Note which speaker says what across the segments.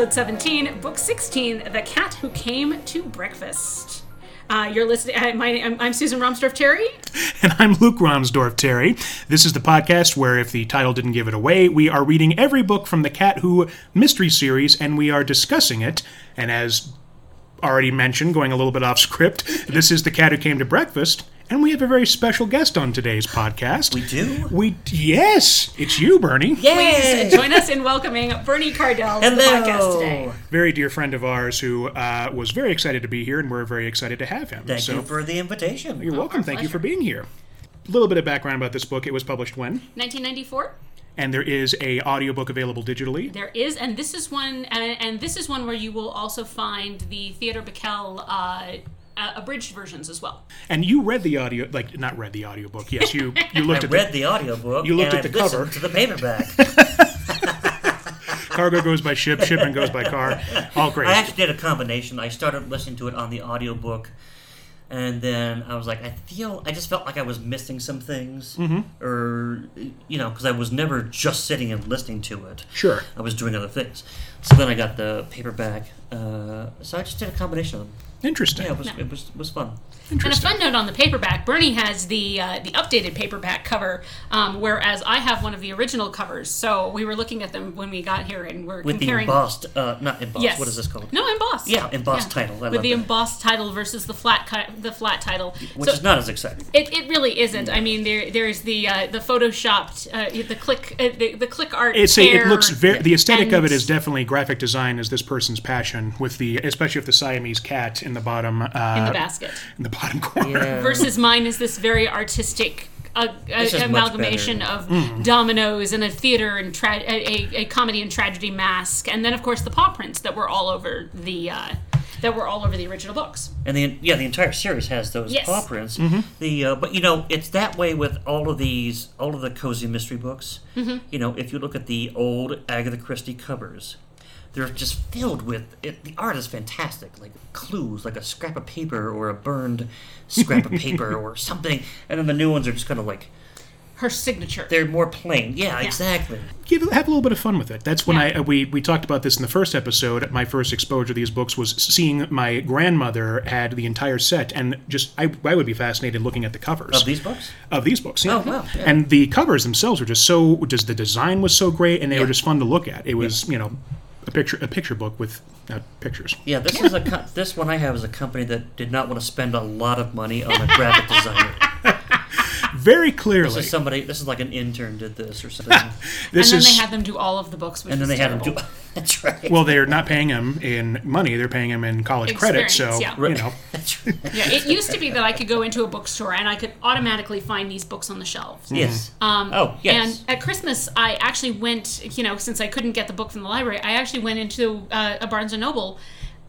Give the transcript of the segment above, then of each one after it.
Speaker 1: episode 17, book 16, The Cat Who Came to Breakfast. Uh, you're listening. I'm, I'm Susan Romsdorf Terry.
Speaker 2: And I'm Luke Romsdorf Terry. This is the podcast where, if the title didn't give it away, we are reading every book from the Cat Who mystery series and we are discussing it. And as already mentioned, going a little bit off script, this is the Cat Who Came to Breakfast. And we have a very special guest on today's podcast.
Speaker 3: We do?
Speaker 2: We yes, it's you, Bernie.
Speaker 1: Please join us in welcoming Bernie Cardell to the podcast today.
Speaker 2: Very dear friend of ours who uh, was very excited to be here, and we're very excited to have him.
Speaker 3: Thank
Speaker 2: so
Speaker 3: you for the invitation.
Speaker 2: you're welcome. Thank you for being here. A little bit of background about this book. It was published when,
Speaker 1: 1994.
Speaker 2: and there is a audiobook available digitally.
Speaker 1: There is, and this is one, and, and this is one where you will also find the Theodore Bikel uh, uh, abridged versions as well.
Speaker 2: And you read the audio, like not read the audiobook. Yes, you you
Speaker 3: I
Speaker 2: looked at
Speaker 3: read the audiobook
Speaker 2: You looked
Speaker 3: and
Speaker 2: at the
Speaker 3: I've
Speaker 2: cover.
Speaker 3: to the paperback.
Speaker 2: cargo goes by ship, shipment goes by car. All great.
Speaker 3: I actually did a combination. I started listening to it on the audiobook and then I was like, I feel, I just felt like I was missing some things, mm-hmm. or you know, because I was never just sitting and listening to it.
Speaker 2: Sure.
Speaker 3: I was doing other things. So then I got the paperback. Uh, so I just did a combination of them.
Speaker 2: Interesting.
Speaker 3: Yeah, it was it was was fun.
Speaker 1: And a fun note on the paperback: Bernie has the uh, the updated paperback cover, um, whereas I have one of the original covers. So we were looking at them when we got here, and we're
Speaker 3: With the embossed, uh, not embossed.
Speaker 1: Yes.
Speaker 3: What is this called?
Speaker 1: No, embossed.
Speaker 3: Yeah, embossed title. I
Speaker 1: With
Speaker 3: love
Speaker 1: the
Speaker 3: that.
Speaker 1: embossed title versus the flat ki- the flat title.
Speaker 3: Which
Speaker 1: So
Speaker 3: is not as exciting.
Speaker 1: It, it really isn't. I mean, there there's the uh, the photoshopped uh, the click uh, the, the click art.
Speaker 2: It's a, it looks very the aesthetic of it is definitely graphic design is this person's passion with the especially with the Siamese cat in the bottom uh,
Speaker 1: in the basket.
Speaker 2: in the bottom corner.
Speaker 1: versus mine is this very artistic uh,
Speaker 3: This is
Speaker 1: uh,
Speaker 3: much
Speaker 1: amalgamation of
Speaker 2: Mm-hmm.
Speaker 1: dominoes and a theater and tra- a, a, a comedy and tragedy mask, and then of course the paw prints that were all over the uh, that were all over the original books.
Speaker 3: And the yeah, the entire series has those
Speaker 1: Yes.
Speaker 3: paw prints.
Speaker 2: Mm-hmm.
Speaker 3: The uh, but you know it's that way with all of these, all of the cozy mystery books.
Speaker 1: Mm-hmm.
Speaker 3: You know, if you look at the old Agatha Christie covers, they're just filled with it, the art is fantastic, like clues, like a scrap of paper or a burned scrap of paper or something. And then the new ones are just kind of like
Speaker 1: Her signature.
Speaker 3: they're more plain. Yeah, exactly.
Speaker 2: Give, have a little bit of fun with it. That's when
Speaker 1: Yeah.
Speaker 2: I uh, we we talked about this in the first episode. My first exposure to these books was seeing my grandmother had the entire set, and just I, I would be fascinated looking at the covers
Speaker 3: Of these books.
Speaker 2: of these books. Yeah.
Speaker 3: Oh, wow, yeah.
Speaker 2: And the covers themselves were just so. Just the design was so great, and they were just fun to look at. It was you know a picture a picture book with uh, pictures.
Speaker 3: Yeah, this is a co- this one I have is a company that did not want to spend a lot of money on a graphic designer.
Speaker 2: Very
Speaker 3: This
Speaker 2: clearly,
Speaker 3: is somebody. This is like an intern did this or something.
Speaker 2: this
Speaker 1: and then
Speaker 2: is
Speaker 1: they had them do all of the books, which
Speaker 3: and then
Speaker 1: was
Speaker 3: they had
Speaker 1: them
Speaker 3: do. That's right.
Speaker 2: well, they're not paying him in money; they're paying him in college credit. So
Speaker 1: yeah.
Speaker 2: you know,
Speaker 3: That's right.
Speaker 1: Yeah, it used to be that I could go into a bookstore and I could automatically find these books on the shelves.
Speaker 3: Yes.
Speaker 1: Um,
Speaker 3: Oh, yes.
Speaker 1: And at Christmas, I actually went, you know, since I couldn't get the book from the library, I actually went into uh, a Barnes and Noble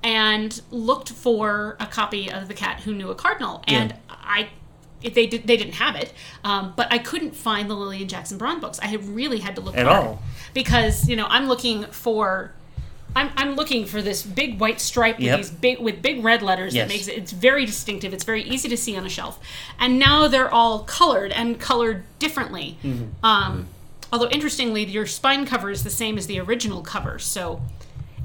Speaker 1: and looked for a copy of The Cat Who Knew a Cardinal. And I. If they did, they didn't have it, um, but I couldn't find the Lillian Jackson Braun books. I had really had to look
Speaker 3: At all.
Speaker 1: because you know I'm looking for, I'm, I'm looking for this big white stripe with
Speaker 3: Yep.
Speaker 1: these big with big red letters
Speaker 3: Yes.
Speaker 1: that makes it it's very distinctive. It's very easy to see on a shelf, and now they're all colored and colored differently.
Speaker 3: Mm-hmm.
Speaker 1: Um, although interestingly, your spine cover is the same as the original cover, so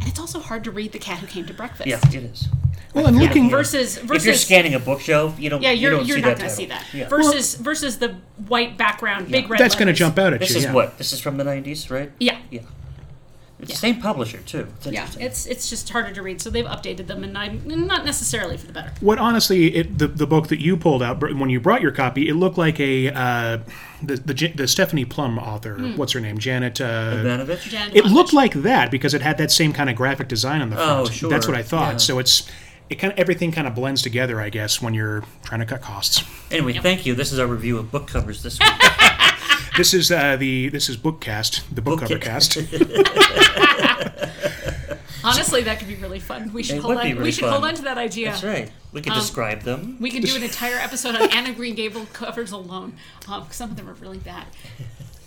Speaker 1: and it's also hard to read "The Cat Who Came to Breakfast."
Speaker 3: Yeah, it is.
Speaker 2: well, and looking
Speaker 1: Versus versus
Speaker 3: If you're scanning a bookshelf, you don't.
Speaker 1: yeah, you're
Speaker 3: you don't
Speaker 1: you're
Speaker 3: see
Speaker 1: not
Speaker 3: that
Speaker 1: going to see that.
Speaker 3: Yeah.
Speaker 1: Versus versus the white background, big red.
Speaker 2: that's going to jump out at
Speaker 3: This
Speaker 2: you.
Speaker 3: This is
Speaker 2: yeah.
Speaker 3: what? This is from the '90s, right?
Speaker 1: Yeah.
Speaker 3: Yeah. It's the same publisher too. It's
Speaker 1: Yeah, it's it's just harder to read, so they've updated them, and I'm not necessarily for the better.
Speaker 2: What honestly, it, the the book that you pulled out when you brought your copy, it looked like a uh, the, the the Stephanie Plum author.
Speaker 1: Hmm.
Speaker 2: What's her name? Janet. Uh,
Speaker 1: Evanovich?
Speaker 2: It looked like that because it had that same kind of graphic design on the front.
Speaker 3: Oh, sure,
Speaker 2: That's what I thought.
Speaker 3: yeah.
Speaker 2: So it's it kind of everything kind of blends together, I guess, when you're trying to cut costs.
Speaker 3: Anyway, thank you. This is our review of book covers this week.
Speaker 2: This is uh, the this is Bookcast, the book,
Speaker 3: Book
Speaker 2: cover cast.
Speaker 1: Honestly, that could be really fun. We should
Speaker 3: It
Speaker 1: hold
Speaker 3: would
Speaker 1: on.
Speaker 3: be really
Speaker 1: we should
Speaker 3: fun.
Speaker 1: hold on to that idea.
Speaker 3: That's right. We can
Speaker 1: Um,
Speaker 3: describe them.
Speaker 1: We could do an entire episode on Anna Green Gable covers alone. Um, some of them are really bad.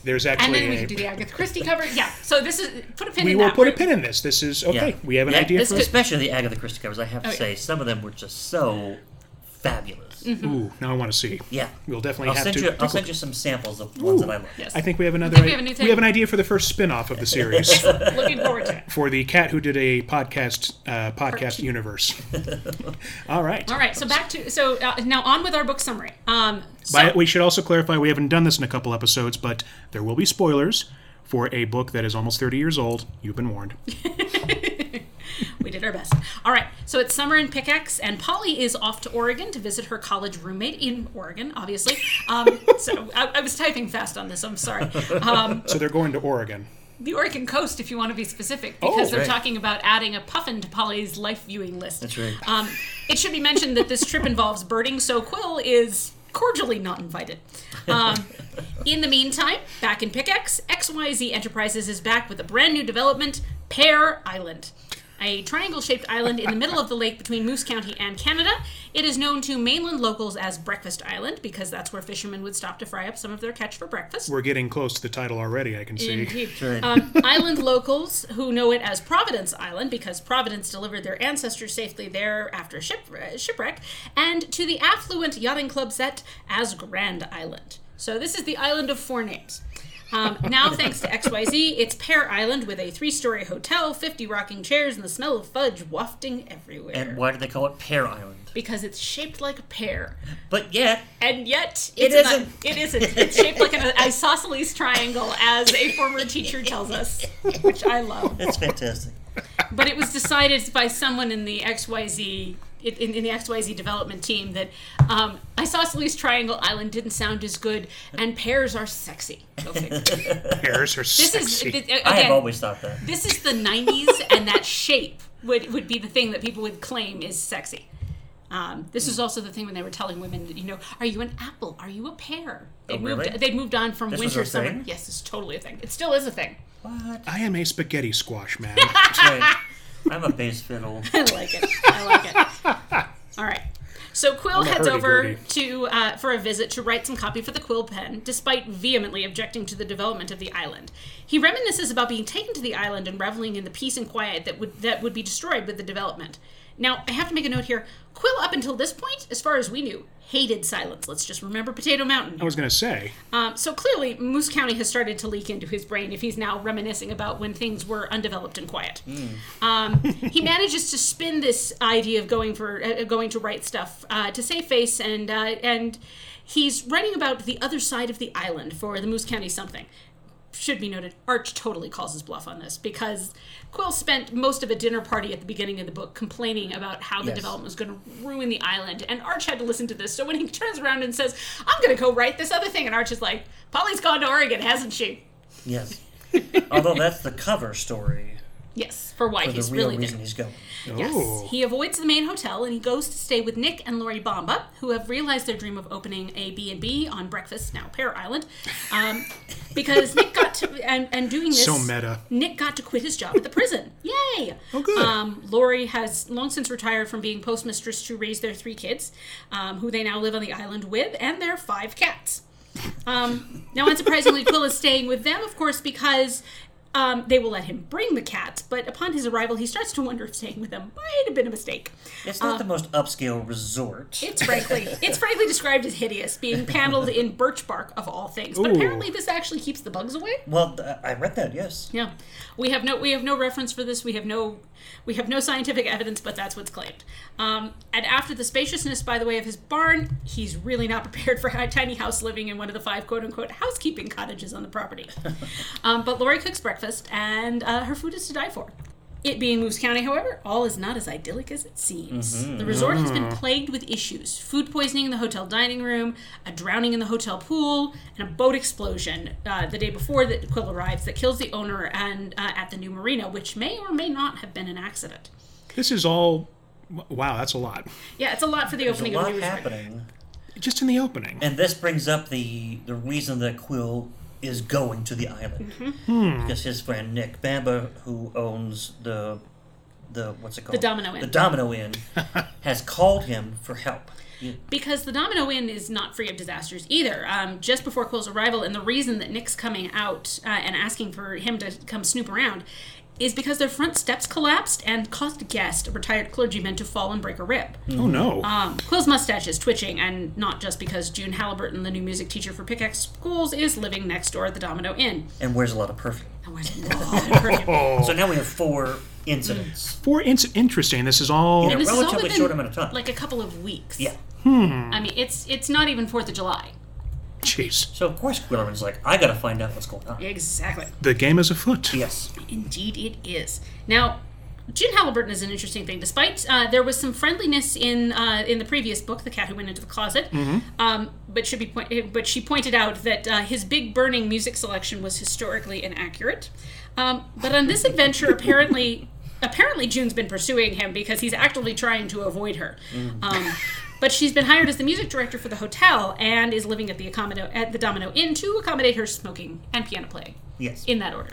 Speaker 2: There's
Speaker 1: And
Speaker 2: actually
Speaker 1: then we
Speaker 2: a,
Speaker 1: could do the Agatha Christie cover. Yeah. So this is put a pin
Speaker 2: we
Speaker 1: in
Speaker 2: will
Speaker 1: that.
Speaker 2: put a pin in this. This is okay.
Speaker 3: Yeah.
Speaker 2: We have an
Speaker 3: Yeah,
Speaker 2: idea
Speaker 1: this
Speaker 2: for
Speaker 1: could-
Speaker 3: Especially the Agatha Christie covers. I have to
Speaker 1: Oh, yeah.
Speaker 3: say, some of them were just so fabulous.
Speaker 2: Ooh, now I want to see.
Speaker 3: Yeah.
Speaker 2: We'll definitely
Speaker 3: I'll
Speaker 2: have
Speaker 3: send
Speaker 2: to.
Speaker 3: you. I'll send you some samples of ones that I love.
Speaker 1: Yes.
Speaker 2: I think we have another.
Speaker 1: think we have a new
Speaker 2: we have an idea for the first spin-off of the series
Speaker 1: Looking forward to it.
Speaker 2: for the cat who did a podcast uh, podcast universe. All right.
Speaker 1: All right, so back to so uh, now on with our book summary. Um, so,
Speaker 2: By, we should also clarify we haven't done this in a couple episodes, but there will be spoilers for a book that is almost 30 years old. You've been warned.
Speaker 1: we did our best. All right, so it's summer in Pickaxe, and Polly is off to Oregon to visit her college roommate in Oregon, obviously. Um, so I, I was typing fast on this. I'm sorry. Um,
Speaker 2: So they're going to Oregon.
Speaker 1: the Oregon coast, if you want to be specific, because
Speaker 2: Oh,
Speaker 1: they're
Speaker 3: right.
Speaker 1: talking about adding a puffin to Polly's life viewing list.
Speaker 3: That's right.
Speaker 1: Um, it should be mentioned that this trip involves birding, so Qwill is cordially not invited. Um, in the meantime, back in Pickaxe, XYZ Enterprises is back with a brand new development, Pear Island. A triangle shaped island in the middle of the lake between Moose County and Canada. It is known to mainland locals as Breakfast Island because that's where fishermen would stop to fry up some of their catch for breakfast.
Speaker 2: We're getting close to the title already, I can see.
Speaker 1: Indeed.
Speaker 3: right.
Speaker 1: Um, island locals who know it as Providence Island because Providence delivered their ancestors safely there after ship, uh, shipwreck, and to the affluent yachting club set as Grand Island. So this is the island of four names. Um, now, thanks to XYZ, it's Pear Island with a three story hotel, 50 rocking chairs, and the smell of fudge wafting everywhere.
Speaker 3: And why do they call it Pear Island?
Speaker 1: because it's shaped like a pear.
Speaker 3: But yet,
Speaker 1: And yet, not-
Speaker 3: isn't.
Speaker 1: it isn't. It's shaped like an isosceles triangle, as a former teacher tells us, which I love.
Speaker 3: it's fantastic.
Speaker 1: But it was decided by someone in the XYZ in, in the XYZ development team that um, isosceles triangle island didn't sound as good, and pears are sexy.
Speaker 2: Pears are
Speaker 1: This
Speaker 2: sexy.
Speaker 1: is th-
Speaker 3: I have always thought that.
Speaker 1: This is the '90s, and that shape would would be the thing that people would claim is sexy. Um, this is also the thing when they were telling women, that, you know, are you an apple? Are you a pear? They
Speaker 3: Oh,
Speaker 1: moved.
Speaker 3: really?
Speaker 1: They moved on from
Speaker 3: This was
Speaker 1: winter
Speaker 3: a
Speaker 1: summer.
Speaker 3: thing?
Speaker 1: Yes, it's totally a thing. It still is a thing.
Speaker 3: What?
Speaker 2: I am a spaghetti squash man.
Speaker 3: That's right. I'm a bass fiddle.
Speaker 1: I like it. I like it. All right. So
Speaker 2: Qwill
Speaker 1: heads over to uh, for a visit to write some copy for the Qwill pen, despite vehemently objecting to the development of the island. He reminisces about being taken to the island and reveling in the peace and quiet that would that would be destroyed with the development. Now, I have to make a note here. Qwill, up until this point, as far as we knew, hated silence. Let's just remember Potato Mountain.
Speaker 2: I was going to say,
Speaker 1: Um, so clearly, Moose County has started to leak into his brain if he's now reminiscing about when things were undeveloped and quiet. Um, he manages to spin this idea of going for uh, going to write stuff uh, to save face, and uh, and he's writing about the other side of the island for the Moose County something. Should be noted, Arch totally calls his bluff on this because Qwill spent most of a dinner party at the beginning of the book complaining about how the
Speaker 3: Yes.
Speaker 1: development was going to ruin the island, and Arch had to listen to this. So when he turns around and says, "I'm going to go write this other thing," and Arch is like, "Polly's gone to Oregon, hasn't she?"
Speaker 3: Yes. Although that's the cover story
Speaker 1: Yes, for why
Speaker 3: for the
Speaker 1: he's
Speaker 3: real
Speaker 1: really there.
Speaker 3: reason he's going.
Speaker 1: Yes.
Speaker 2: Oh.
Speaker 1: He avoids the main hotel and he goes to stay with Nick and Lori Bamba, who have realized their dream of opening a B&B on Breakfast, now Pear Island. Um, because Nick got to, and, and doing this...
Speaker 2: So meta.
Speaker 1: Nick got to quit his job at the prison. Yay!
Speaker 2: Oh, good.
Speaker 1: Um, Lori has long since retired from being postmistress to raise their three kids, um, who they now live on the island with, and their five cats. Um, now, unsurprisingly, Qwill is staying with them, of course, because um, they will let him bring the cats. But upon his arrival, he starts to wonder if staying with them might have been a mistake.
Speaker 3: It's not the most upscale resort.
Speaker 1: It's frankly, it's frankly described as hideous, being paneled in birch bark of all things. But
Speaker 2: Ooh.
Speaker 1: apparently, this actually keeps the bugs away.
Speaker 3: well, I read that. Yes.
Speaker 1: Yeah, we have no we have no reference for this. We have no we have no scientific evidence, but that's what's claimed. Um, and after the spaciousness, by the way, of his barn, he's really not prepared for a tiny house living in one of the five quote unquote housekeeping cottages on the property. um, but Lori cooks breakfast, and uh, her food is to die for. It being Moose County, however, all is not as idyllic as it seems. The resort has been plagued with issues food poisoning in the hotel dining room, a drowning in the hotel pool, and a boat explosion uh, the day before that Qwill arrives that kills the owner and uh, at the new marina, which may or may not have been an accident.
Speaker 2: this is all. Wow, that's a lot.
Speaker 1: Yeah, it's a lot for the
Speaker 3: There's a
Speaker 1: opening of
Speaker 3: lot
Speaker 1: a new resort.
Speaker 3: happening.
Speaker 2: Just in the opening.
Speaker 3: And this brings up the the reason that Qwill is going to the island
Speaker 1: Mm-hmm.
Speaker 3: because his friend Nick Bamba, who owns the the what's it called the
Speaker 1: Domino Inn.
Speaker 3: the Domino Inn, has called him for help. He-
Speaker 1: because the Domino Inn is not free of disasters either. Um, just before Qwill's arrival, and the reason that Nick's coming out uh, and asking for him to come snoop around, is because their front steps collapsed and caused a guest, a retired clergyman, to fall and break a rib.
Speaker 2: Oh no.
Speaker 1: Um, Qwill's mustache is twitching, and not just because June Halliburton, the new music teacher for Pickaxe Schools, is living next door at the Domino Inn.
Speaker 3: And wears a lot of perfume.
Speaker 1: Oh, I didn't know. Perfume.
Speaker 3: So now we have four incidents
Speaker 2: Four ins- interesting. This is all
Speaker 3: in a
Speaker 1: And this is all
Speaker 3: relatively
Speaker 1: within,
Speaker 3: short amount of time.
Speaker 1: Like a couple of weeks.
Speaker 3: yeah. Hmm.
Speaker 1: I mean, it's it's not even Fourth of July.
Speaker 2: Jeez.
Speaker 3: So of course Qwilleran's like, I gotta find out what's going on.
Speaker 1: Exactly.
Speaker 2: The game is afoot.
Speaker 3: Yes.
Speaker 1: Indeed, it is. Now, June Halliburton is an interesting thing. Despite uh, there was some friendliness in uh, in the previous book, "The Cat Who Went Into the Closet," um, but should be point- but she pointed out that uh, his big burning music selection was historically inaccurate. Um, but on this adventure, apparently, apparently June's been pursuing him because he's actively trying to avoid her. Um, but she's been hired as the music director for the hotel and is living at the accommodo- at the Domino Inn to accommodate her smoking and piano playing
Speaker 3: Yes.
Speaker 1: in that order.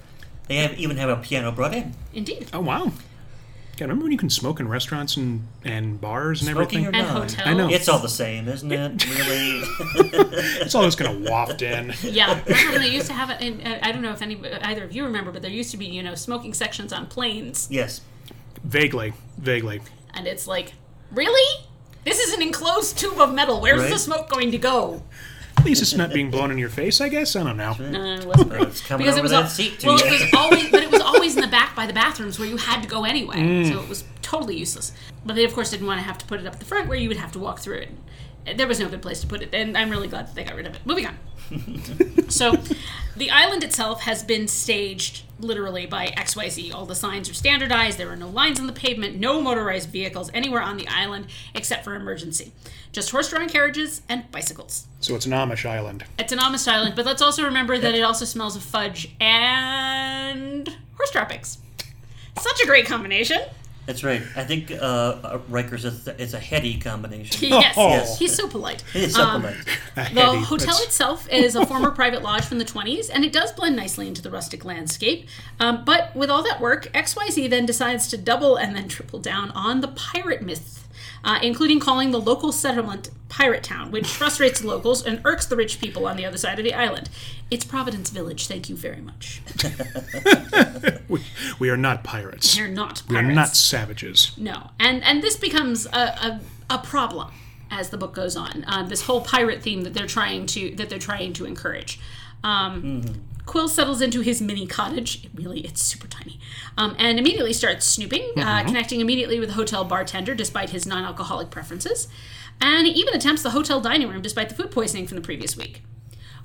Speaker 3: They have even have a piano brought in.
Speaker 1: Indeed.
Speaker 2: Oh wow. God, remember when you can smoke in restaurants and, and bars and
Speaker 3: Smoking
Speaker 2: everything?
Speaker 3: or
Speaker 1: And hotels.
Speaker 2: I know.
Speaker 3: It's all the same, isn't it? Really?
Speaker 2: It's all just gonna waft in.
Speaker 1: Yeah, remember when they used to have it? And uh, I don't know if any either of you remember, but there used to be you know smoking sections on planes,
Speaker 3: yes.
Speaker 2: Vaguely, vaguely.
Speaker 1: and it's like, really? This is an enclosed tube of metal. Where's
Speaker 3: Right.
Speaker 1: the smoke going to go?
Speaker 2: At least it's not being blown in your face. I guess I don't know.
Speaker 1: No, it wasn't.
Speaker 3: It's coming
Speaker 1: because
Speaker 3: over
Speaker 1: it was
Speaker 3: that
Speaker 1: al-
Speaker 3: seat to
Speaker 1: well,
Speaker 3: you.
Speaker 1: it was always, but it was always in the back by the bathrooms where you had to go anyway. Mm. So it was totally useless. But they of course didn't want to have to put it up at the front where you would have to walk through it. There was no good place to put it, and I'm really glad that they got rid of it. Moving on. so, the island itself has been staged literally by XYZ. All the signs are standardized. There are no lines on the pavement, no motorized vehicles anywhere on the island except for emergency. Just horse-drawn carriages and bicycles.
Speaker 2: So it's an Amish island.
Speaker 1: It's an Amish island, but let's also remember that it also smells of fudge and horse droppings. Such a great combination.
Speaker 3: That's right. I think uh, uh, Rikers is it's a heady combination.
Speaker 1: Yes,
Speaker 2: Oh.
Speaker 1: he's so polite.
Speaker 3: It's
Speaker 1: Um,
Speaker 3: supplement.
Speaker 1: the
Speaker 2: Heady.
Speaker 1: hotel
Speaker 2: That's-
Speaker 1: itself is a former private lodge from the 20s, and it does blend nicely into the rustic landscape. Um, but with all that work, XYZ then decides to double and then triple down on the pirate myth, uh, including calling the local settlement Pirate Town, which frustrates the locals and irks the rich people on the other side of the island. It's Providence Village, thank you very much.
Speaker 2: we, we are not pirates.
Speaker 1: They're not pirates.
Speaker 2: We are not savages.
Speaker 1: No, and and this becomes a, a, a problem as the book goes on. Um, this whole pirate theme that they're trying to that they're trying to encourage. Um, Qwill settles into his mini cottage. Really, it's super tiny, um, and immediately starts snooping, uh, connecting immediately with the hotel bartender despite his non-alcoholic preferences, and he even attempts the hotel dining room despite the food poisoning from the previous week.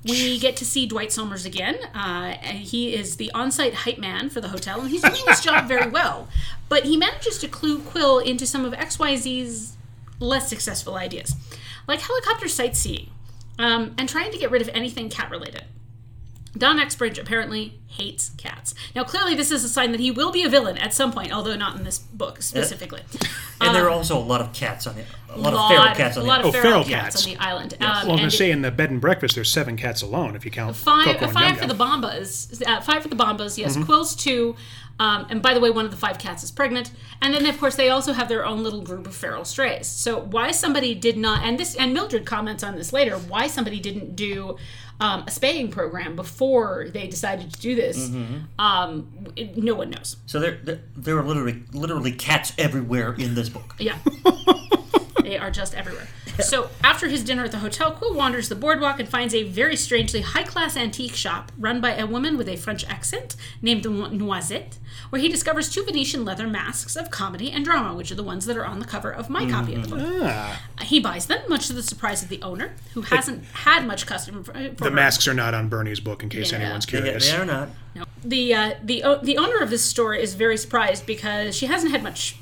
Speaker 1: We get to see Dwight Somers again. Uh, and he is the on-site hype man for the hotel, and he's doing his job very well. But he manages to clue Qwill into some of XYZ's less successful ideas, like helicopter sightseeing um, and trying to get rid of anything cat-related. Don Exbridge apparently hates cats. Now, clearly, this is a sign that he will be a villain at some point, although not in this book specifically.
Speaker 3: and there are
Speaker 1: um,
Speaker 3: also a lot of cats on it. A lot,
Speaker 1: lot,
Speaker 3: of feral cats on
Speaker 1: a lot
Speaker 3: the
Speaker 1: of
Speaker 2: Oh,
Speaker 1: feral,
Speaker 2: feral
Speaker 1: cats.
Speaker 2: cats.
Speaker 1: on the island. Um,
Speaker 2: Well, I was
Speaker 1: and
Speaker 2: gonna
Speaker 1: it-
Speaker 2: say in the bed and breakfast, there's seven cats alone. If you count
Speaker 1: five,
Speaker 2: Koko and
Speaker 1: five
Speaker 2: Yum
Speaker 1: for the Bambas. Uh, five for the Bambas. Yes, Qwill's two. Um, and by the way, one of the five cats is pregnant. And then, of course, they also have their own little group of feral strays. So why somebody did not, and this, and Mildred comments on this later, why somebody didn't do um, a spaying program before they decided to do this, um, it- no one knows.
Speaker 3: So there, there, there are literally, literally cats everywhere in this book.
Speaker 1: Yeah. they are just everywhere. So after his dinner at the hotel, Qwill wanders the boardwalk and finds a very strangely high class antique shop run by a woman with a French accent named Noisette, where he discovers two Venetian leather masks of comedy and drama, which are the ones that are on the cover of my copy of the book.
Speaker 2: Ah,
Speaker 1: He buys them, much to the surprise of the owner, who hasn't had much custom for, for
Speaker 2: the
Speaker 1: her.
Speaker 2: masks are not on Bernie's book, in case
Speaker 1: Yeah.
Speaker 2: anyone's
Speaker 3: They,
Speaker 2: curious.
Speaker 3: they are not.
Speaker 1: No. The uh, the o- the owner of this store is very surprised because she hasn't had much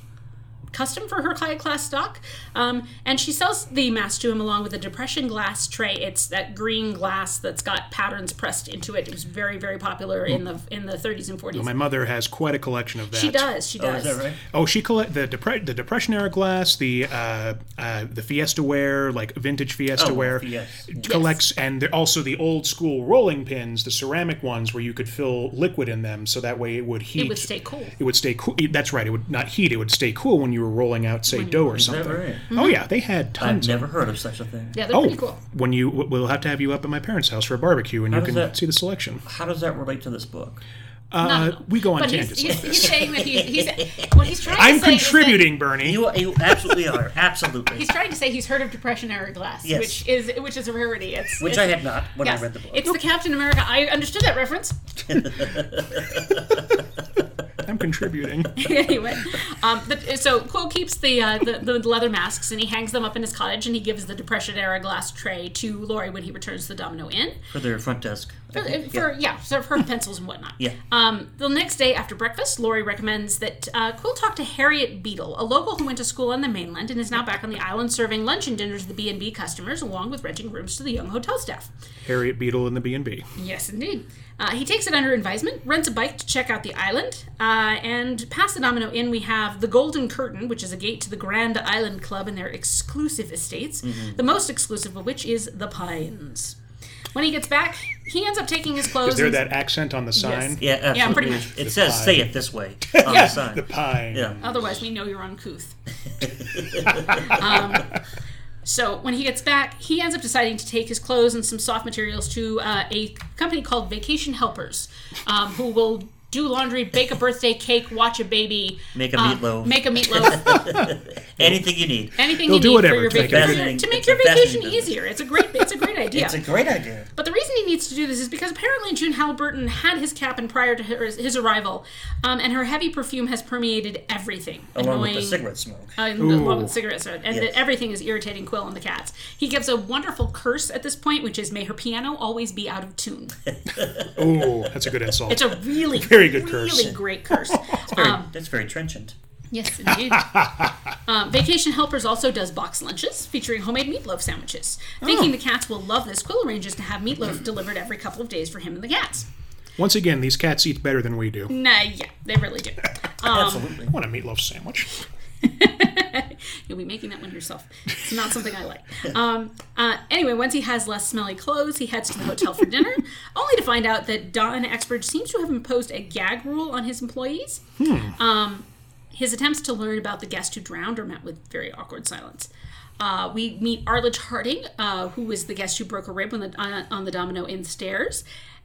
Speaker 1: custom for her high class stock, um, and she sells the mask to him along with a depression glass tray. It's that green glass that's got patterns pressed into it. It was very very popular in the in the 30s and 40s.
Speaker 2: My mother has quite a collection of that.
Speaker 1: she does. She
Speaker 3: Oh,
Speaker 1: does.
Speaker 3: is that right?
Speaker 2: Oh, she collect the depre- the depression era glass, the uh, uh, the Fiesta ware, like vintage Fiesta
Speaker 3: Oh,
Speaker 2: ware.
Speaker 3: yes.
Speaker 2: Collects and also the old school rolling pins, the ceramic ones where you could fill liquid in them, so that way it would heat.
Speaker 1: It would stay cool.
Speaker 2: It would stay cool. That's right. It would not heat. It would stay cool when you were rolling out, say, dough or
Speaker 3: Is that
Speaker 2: something.
Speaker 3: right?
Speaker 2: Oh yeah, they had tons.
Speaker 3: I've
Speaker 2: tons.
Speaker 3: never heard of such a thing.
Speaker 1: Yeah, they're
Speaker 2: Oh,
Speaker 1: pretty cool.
Speaker 2: when you we'll have to have you up at my parents' house for a barbecue, and you
Speaker 3: does
Speaker 2: can
Speaker 3: that-
Speaker 2: see the selection.
Speaker 3: How does that relate to this book?
Speaker 1: no, no, no.
Speaker 2: we go on
Speaker 1: but he's,
Speaker 2: tangents
Speaker 1: he's,
Speaker 2: like
Speaker 1: he's saying that he's, he's what he's trying
Speaker 2: I'm
Speaker 1: to say is that-
Speaker 2: contributing, Bernie.
Speaker 3: You, you absolutely are. Absolutely.
Speaker 1: He's trying to say he's heard of Depression era glass,
Speaker 3: Yes.
Speaker 1: which is which is a rarity. It's
Speaker 3: Which
Speaker 1: it's,
Speaker 3: I had not when
Speaker 1: yes,
Speaker 3: I read the book.
Speaker 1: It's the Captain America. I understood that reference.
Speaker 2: I'm contributing.
Speaker 1: anyway, um, but, so Qwill keeps the, uh, the the leather masks and he hangs them up in his cottage and he gives the Depression era glass tray to Lori when he returns to the Domino Inn.
Speaker 3: for their front desk.
Speaker 1: For, for yeah, so for pencils and whatnot.
Speaker 3: Yeah.
Speaker 1: Um, the next day after breakfast, Lori recommends that uh, Qwill talk to Harriet Beadle, a local who went to school on the mainland and is now back on the island serving lunch and dinners to the B&B customers along with renting rooms to the young hotel staff.
Speaker 2: Harriet Beadle in the B&B.
Speaker 1: Yes, indeed. Uh, he takes it under advisement, rents a bike to check out the island, uh, and past the Domino Inn, we have the Golden Curtain, which is a gate to the Grand Island Club and their exclusive estates, the most exclusive of which is the Pines. When he gets back, he ends up taking his clothes.
Speaker 2: Is there that accent on the sign?
Speaker 3: Yeah, absolutely.
Speaker 1: pretty much.
Speaker 3: It says "say it this way" on the sign.
Speaker 2: The pine.
Speaker 3: Yeah.
Speaker 1: Otherwise, we know you're uncouth. um, so when he gets back, he ends up deciding to take his clothes and some soft materials to uh, a company called Vacation Helpers, um, who will do laundry, bake a birthday cake, watch a baby,
Speaker 3: Make a
Speaker 1: uh,
Speaker 3: meatloaf.
Speaker 1: make a meatloaf,
Speaker 3: Anything you need.
Speaker 1: anything
Speaker 2: They'll
Speaker 1: you
Speaker 2: do
Speaker 1: need
Speaker 2: whatever
Speaker 1: for your
Speaker 2: to make
Speaker 1: vacation to make
Speaker 3: it's
Speaker 1: your vacation easier. It's a great, it's a great idea.
Speaker 3: It's a great idea.
Speaker 1: But the reason he needs to do this is because apparently June Halliburton had his cap in prior to his, his arrival, um, and her heavy perfume has permeated everything,
Speaker 3: Along with the
Speaker 1: annoying-
Speaker 3: cigarette smoke.
Speaker 1: uh, along with cigarettes, and
Speaker 3: Yes.
Speaker 1: that everything is irritating Qwill and the cats. He gives a wonderful curse at this point, which is "May her piano always be out of tune."
Speaker 2: Oh, that's a good insult.
Speaker 1: It's a really,
Speaker 2: Very good
Speaker 1: really
Speaker 2: curse.
Speaker 1: great curse.
Speaker 3: Very,
Speaker 1: um,
Speaker 3: that's very trenchant.
Speaker 1: Yes, indeed. um, Vacation Helpers also does box lunches featuring homemade meatloaf sandwiches. Thinking the cats will love this, Qwill arranges to have meatloaf delivered every couple of days for him and the cats.
Speaker 2: Once again, these cats eat better than we do.
Speaker 1: Nah, yeah, they really do. Um,
Speaker 3: Absolutely.
Speaker 2: I want a meatloaf sandwich.
Speaker 1: You'll be making that one yourself. It's not something I like. Um, uh, anyway, once he has less smelly clothes, he heads to the hotel for dinner, only to find out that Don Expert seems to have imposed a gag rule on his employees. Um, his attempts to learn about the guest who drowned are met with very awkward silence. Uh, we meet Arledge Harding, uh, who was the guest who broke a rib on the, on, on the Domino Inn stairs,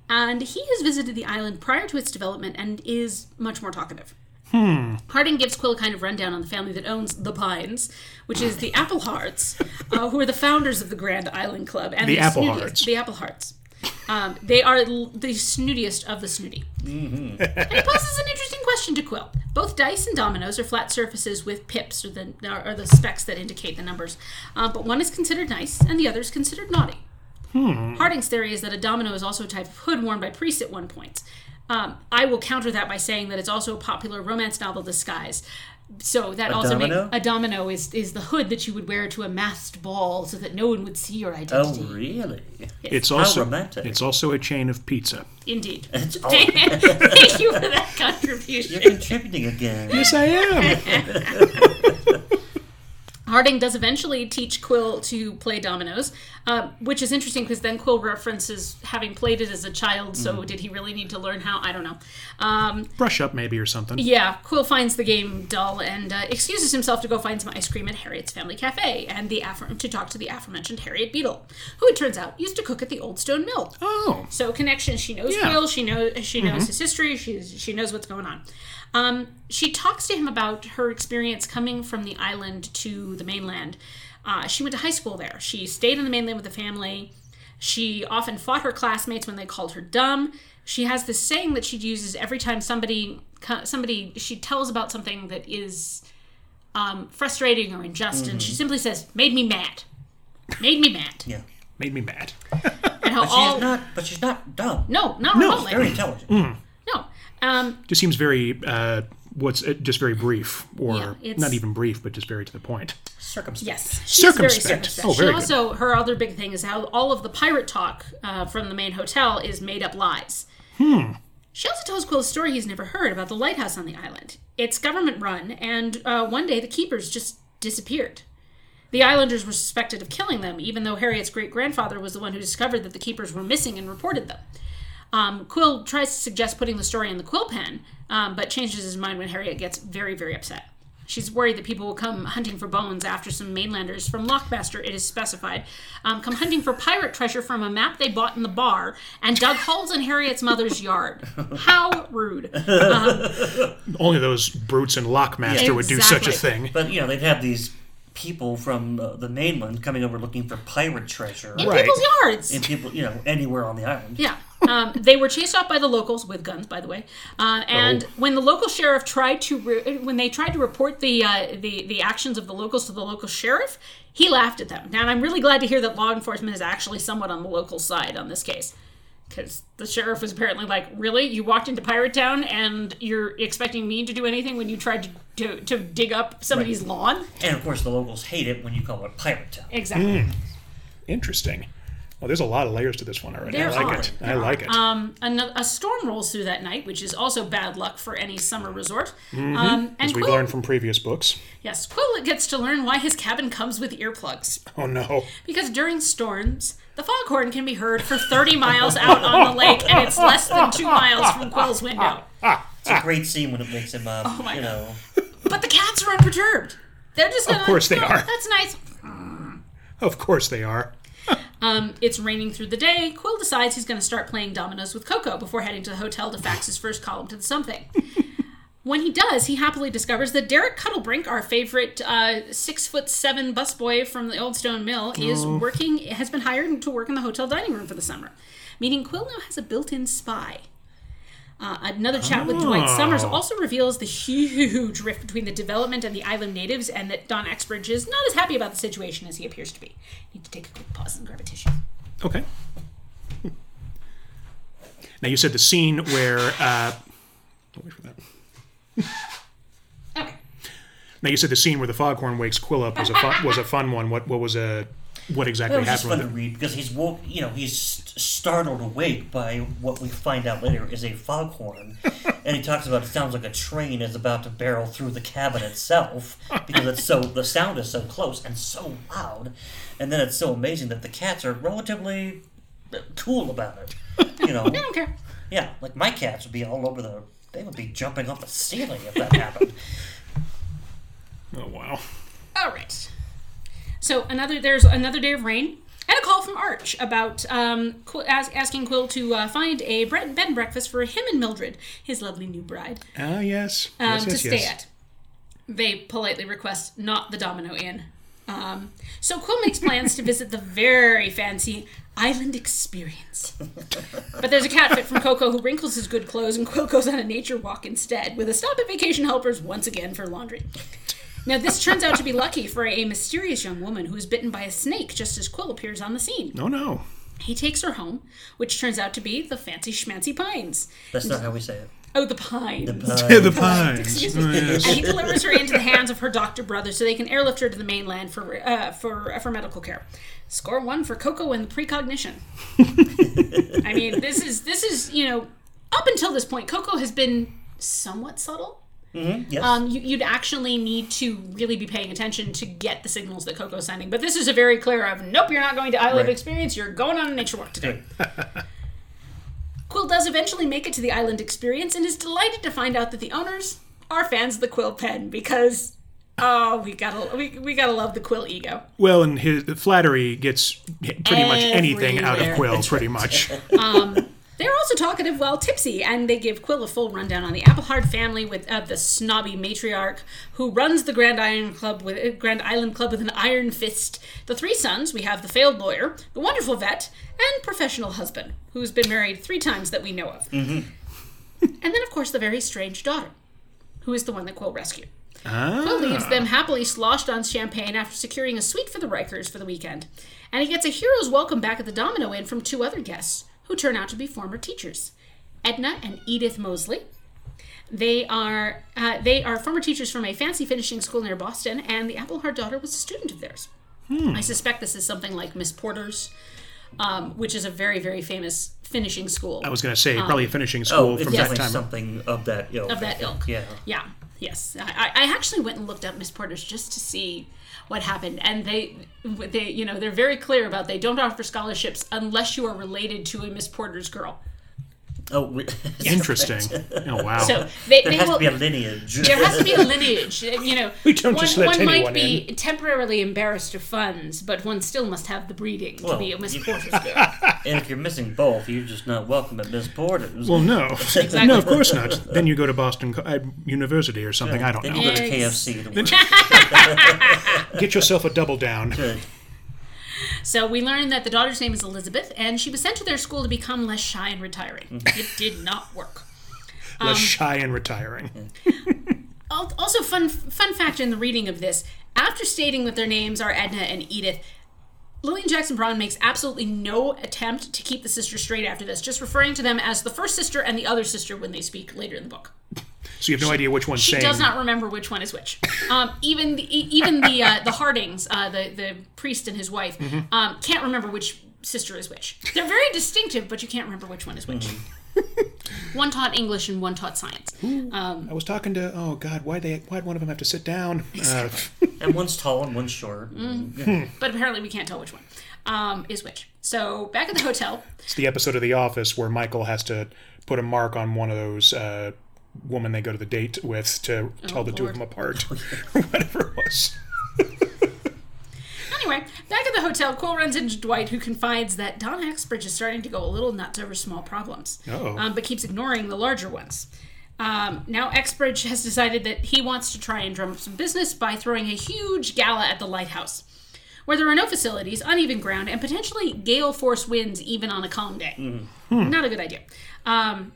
Speaker 1: and he has visited the island prior to its development and is much more talkative. Harding gives Qwill a kind of rundown on the family that owns the Pines, which is the Appelhardts, uh, who are the founders of the Grand Island Club and
Speaker 2: The
Speaker 1: snootiest-
Speaker 2: Appelhardts.
Speaker 1: The Appelhardts. Um, they are l- the snootiest of the snooty. And he poses an interesting question to Qwill. Both dice and dominoes are flat surfaces with pips, or the or the specks that indicate the numbers. Uh, but one is considered nice, and the other is considered naughty. Harding's theory is that a domino is also a type of hood worn by priests at one point. Um, I will counter that by saying that it's also a popular romance novel disguise. So that also
Speaker 3: domino?
Speaker 1: makes a domino is is the hood that you would wear to a masked ball so that no one would see your identity.
Speaker 3: Oh,
Speaker 1: identity.
Speaker 3: really?
Speaker 2: It's
Speaker 3: How
Speaker 2: also
Speaker 3: romantic.
Speaker 2: it's also a chain of pizza.
Speaker 1: Indeed.
Speaker 3: It's all,
Speaker 1: Thank you for that contribution.
Speaker 3: you're contributing again.
Speaker 2: Yes, I am.
Speaker 1: Harding does eventually teach Qwill to play dominoes, uh, which is interesting because then Qwill references having played it as a child. So did he really need to learn how? I don't know. Um,
Speaker 2: Brush up maybe or something.
Speaker 1: yeah, Qwill finds the game dull and uh, excuses himself to go find some ice cream at Harriet's family cafe and the affir- to talk to the aforementioned Harriet Beadle, who it turns out used to cook at the Old Stone Mill.
Speaker 2: Oh,
Speaker 1: So connection. She knows
Speaker 2: Yeah.
Speaker 1: Will. She knows she knows his history. She's she knows what's going on. Um, she talks to him about her experience coming from the island to the mainland. Uh, she went to high school there. She stayed on the mainland with the family. She often fought her classmates when they called her dumb. She has this saying that she uses every time somebody somebody she tells about something that is um, frustrating or unjust, and she simply says, "Made me mad." Made me mad.
Speaker 3: Yeah.
Speaker 2: made me mad.
Speaker 1: And how
Speaker 3: She's
Speaker 1: all
Speaker 3: not, but she's not dumb.
Speaker 1: no, not
Speaker 2: No,
Speaker 1: remotely.
Speaker 3: Very intelligent.
Speaker 1: No. Um,
Speaker 2: Just seems very uh, what's uh, just very brief, or
Speaker 1: Yeah, it's-
Speaker 2: not even brief, but just very to the point.
Speaker 3: Circumspect.
Speaker 1: Yes, she's very
Speaker 2: Circumspect.
Speaker 1: circumspect.
Speaker 2: Oh, very
Speaker 1: she
Speaker 2: good.
Speaker 1: also her other big thing is how all of the pirate talk uh, from the main hotel is made up lies. Hmm. She also tells Qwill a story he's never heard about the lighthouse on the island. It's government run, and uh, one day the keepers just disappeared. The islanders were suspected of killing them, even though Harriet's great grandfather was the one who discovered that the keepers were missing and reported them. Um, Qwill tries to suggest putting the story in the quill pen, um, but changes his mind when Harriet gets very, very upset. She's worried that people will come hunting for bones after some mainlanders from Lockmaster, it is specified, um, come hunting for pirate treasure from a map they bought in the bar and dug holes in Harriet's mother's yard. How rude.
Speaker 2: Only those brutes in Lockmaster would do such a thing.
Speaker 3: But you know, they'd have these people from uh, the mainland coming over looking for pirate treasure.
Speaker 1: In
Speaker 2: Right.
Speaker 1: people's yards.
Speaker 3: And people, you know, anywhere on the island.
Speaker 1: Yeah. Um, they were chased off by the locals with guns, by the way. Uh, and
Speaker 2: Oh.
Speaker 1: when the local sheriff tried to, re- when they tried to report the, uh, the the actions of the locals to the local sheriff, he laughed at them. Now, and I'm really glad to hear that law enforcement is actually somewhat on the local side on this case, because the sheriff was apparently like, "Really, you walked into Pirate Town and you're expecting me to do anything when you tried to to, to dig up somebody's lawn?"
Speaker 3: And of course, the locals hate it when you call it pirate town.
Speaker 1: Exactly. Hmm.
Speaker 2: Interesting. Well, there's a lot of layers to this one already.
Speaker 1: There
Speaker 2: I like
Speaker 1: are.
Speaker 2: it. I
Speaker 1: There
Speaker 2: like
Speaker 1: are.
Speaker 2: it.
Speaker 1: Um, ano- a storm rolls through that night, which is also bad luck for any summer resort. Um, and
Speaker 2: Mm-hmm. As we've
Speaker 1: Qwill,
Speaker 2: learned from previous books.
Speaker 1: yes, Qwill gets to learn why his cabin comes with earplugs.
Speaker 2: Oh no.
Speaker 1: Because during storms, the foghorn can be heard for 30 miles out on the lake, and it's less than two miles from Qwill's window.
Speaker 3: It's a great scene when it makes him, um,
Speaker 1: Oh my
Speaker 3: you know,
Speaker 1: But the cats are unperturbed. They're just
Speaker 2: Of course they
Speaker 1: "Oh,
Speaker 2: are."
Speaker 1: That's nice.
Speaker 2: Of course they are.
Speaker 1: Um, it's raining through the day. Qwill decides he's going to start playing dominoes with Koko before heading to the hotel to fax his first column to the something. when he does, he happily discovers that Derek Cuddlebrink, our favorite uh, six foot seven busboy from the Old Stone Mill, is working has been hired to work in the hotel dining room for the summer. Meaning Qwill now has a built-in spy. Uh, another chat with Dwight Somers also reveals the huge rift between the development and the island natives, and that Don Exbridge is not as happy about the situation as he appears to be. Need to take a quick pause and grab a tissue.
Speaker 2: Okay. Now you said the scene where. Uh, wait for that.
Speaker 1: Okay.
Speaker 2: Now you said the scene where the foghorn wakes Qwill up was a fun, was a fun one. What what was a what exactly
Speaker 3: it was just fun to read because he's woke, you know, he's startled awake by what we find out later is a foghorn, and he talks about it sounds like a train is about to barrel through the cabin itself because it's so the sound is so close and so loud, and then it's so amazing that the cats are relatively uh, cool about it. You know,
Speaker 1: I don't care.
Speaker 3: yeah, like my cats would be all over the. They would be jumping off the ceiling if that happened.
Speaker 2: Oh wow.
Speaker 1: All right. So another there's another day of rain and a call from Arch about um, Qwill, as, asking Qwill to uh, find a bread, bed and breakfast for him and Mildred, his lovely new bride,
Speaker 2: Ah yes.
Speaker 1: um,
Speaker 2: yes,
Speaker 1: to stay
Speaker 2: yes.
Speaker 1: at. They politely request not the Domino Inn. Um, so Qwill makes plans to visit the very fancy Island Experience. But there's a cat fit from Koko who wrinkles his good clothes, and Qwill goes on a nature walk instead, with a stop at Vacation Helpers once again for laundry. Now, this turns out to be lucky for a mysterious young woman who is bitten by a snake just as Qwill appears on the scene.
Speaker 2: No no.
Speaker 1: He takes her home, which turns out to be the fancy schmancy pines.
Speaker 3: That's not how we say it.
Speaker 1: Oh, the pines.
Speaker 3: Uh,
Speaker 2: the pines.
Speaker 1: Excuse
Speaker 2: Oh,
Speaker 1: me.
Speaker 2: yes.
Speaker 1: And he delivers her into the hands of her doctor brother so they can airlift her to the mainland for uh, for uh, for medical care. Score one for Koko and the precognition. I mean, this is this is you know up until this point, Koko has been somewhat subtle.
Speaker 3: Yes.
Speaker 1: Um, you, you'd actually need to really be paying attention to get the signals that Koko's sending. But this is a very clear of nope, you're not going to Island
Speaker 3: Right.
Speaker 1: Experience. You're going on a nature walk today. Qwill does eventually make it to the Island Experience and is delighted to find out that the owners are fans of the Qwill pen because oh, we gotta we, we gotta love the Qwill ego.
Speaker 2: Well, and his flattery gets pretty much anything out of Qwill, pretty much.
Speaker 1: They're also talkative while tipsy, and they give Qwill a full rundown on the Appelhardt family with uh, the snobby matriarch who runs the Grand Island Club with uh, Grand Island Club with an iron fist. The three sons we have the failed lawyer, the wonderful vet, and professional husband who's been married three times that we know of. and then, of course, the very strange daughter, who is the one that Qwill rescued. Qwill leaves them happily sloshed on champagne after securing a suite for the Rikers for the weekend. And he gets a hero's welcome back at the Domino Inn from two other guests, who turn out to be former teachers Edna and Edith Mosley. They are uh, they are former teachers from a fancy finishing school near Boston, and the Appelhardt daughter was a student of theirs. I suspect this is something like Miss Porter's, um, which is a very very famous finishing school.
Speaker 2: I was going to say probably a finishing
Speaker 3: oh,
Speaker 2: school
Speaker 3: it's
Speaker 2: from that
Speaker 3: definitely
Speaker 2: time.
Speaker 3: something of that ilk.
Speaker 1: of that ilk.
Speaker 3: Yeah.
Speaker 1: Yeah. Yes. I, I actually went and looked up Miss Porter's just to see what happened, and they, they, you know, they're very clear about they don't offer scholarships unless you are related to a Miss Porter's girl.
Speaker 3: Oh, we,
Speaker 2: Interesting. Oh wow.
Speaker 1: So they,
Speaker 3: there
Speaker 1: they
Speaker 3: has
Speaker 1: will.
Speaker 3: to be a lineage.
Speaker 1: there has to be a lineage. You know,
Speaker 2: We don't
Speaker 1: one,
Speaker 2: just let
Speaker 1: one
Speaker 2: anyone
Speaker 1: might be temporarily embarrassed of funds, but one still must have the breeding to be a Miss
Speaker 3: you-
Speaker 1: Porter's girl.
Speaker 3: and if you're missing both, you're just not welcome at Miss Porter's.
Speaker 2: well, no, no, of course not. Then you go to Boston Co- uh, University or something. I don't
Speaker 3: then
Speaker 2: know.
Speaker 3: you go to KFC to work.
Speaker 2: Get yourself a double down.
Speaker 3: Good.
Speaker 1: So we learned that the daughter's name is Elizabeth, and she was sent to their school to become less shy and retiring.
Speaker 3: Mm-hmm.
Speaker 1: It did not work.
Speaker 2: Less
Speaker 1: Um,
Speaker 2: shy and retiring.
Speaker 1: Also, fun fun fact in the reading of this: after stating that their names are Edna and Edith, Lillian Jackson Braun makes absolutely no attempt to keep the sisters straight after this, just referring to them as the first sister and the other sister when they speak later in the book.
Speaker 2: So you have no idea which one's
Speaker 1: She
Speaker 2: saying.
Speaker 1: does not remember which one is which. Um, even the, e- even the uh, the Hardings, uh, the the priest and his wife,
Speaker 2: Mm-hmm.
Speaker 1: um, can't remember which sister is which. They're very distinctive, but you can't remember which one is which.
Speaker 2: Mm-hmm.
Speaker 1: one taught English and one taught science. Um,
Speaker 2: I was talking to. Oh God, why they? Why'd one of them have to sit down? Uh,
Speaker 3: And one's tall and one's short.
Speaker 1: Mm. but apparently we can't tell which one um, is which. So back at the hotel,
Speaker 2: it's the episode of The Office where Michael has to put a mark on one of those women they go to the date with to tell the two of
Speaker 1: Oh,
Speaker 2: them apart, or whatever it was.
Speaker 1: Anyway, back at the hotel, Cole runs into Dwight, who confides that Don Exbridge is starting to go a little nuts over small problems, um, but keeps ignoring the larger ones. Um, now, Exbridge has decided that he wants to try and drum up some business by throwing a huge gala at the lighthouse, where there are no facilities, uneven ground, and potentially gale force winds even on a calm day. Not a good idea. Um,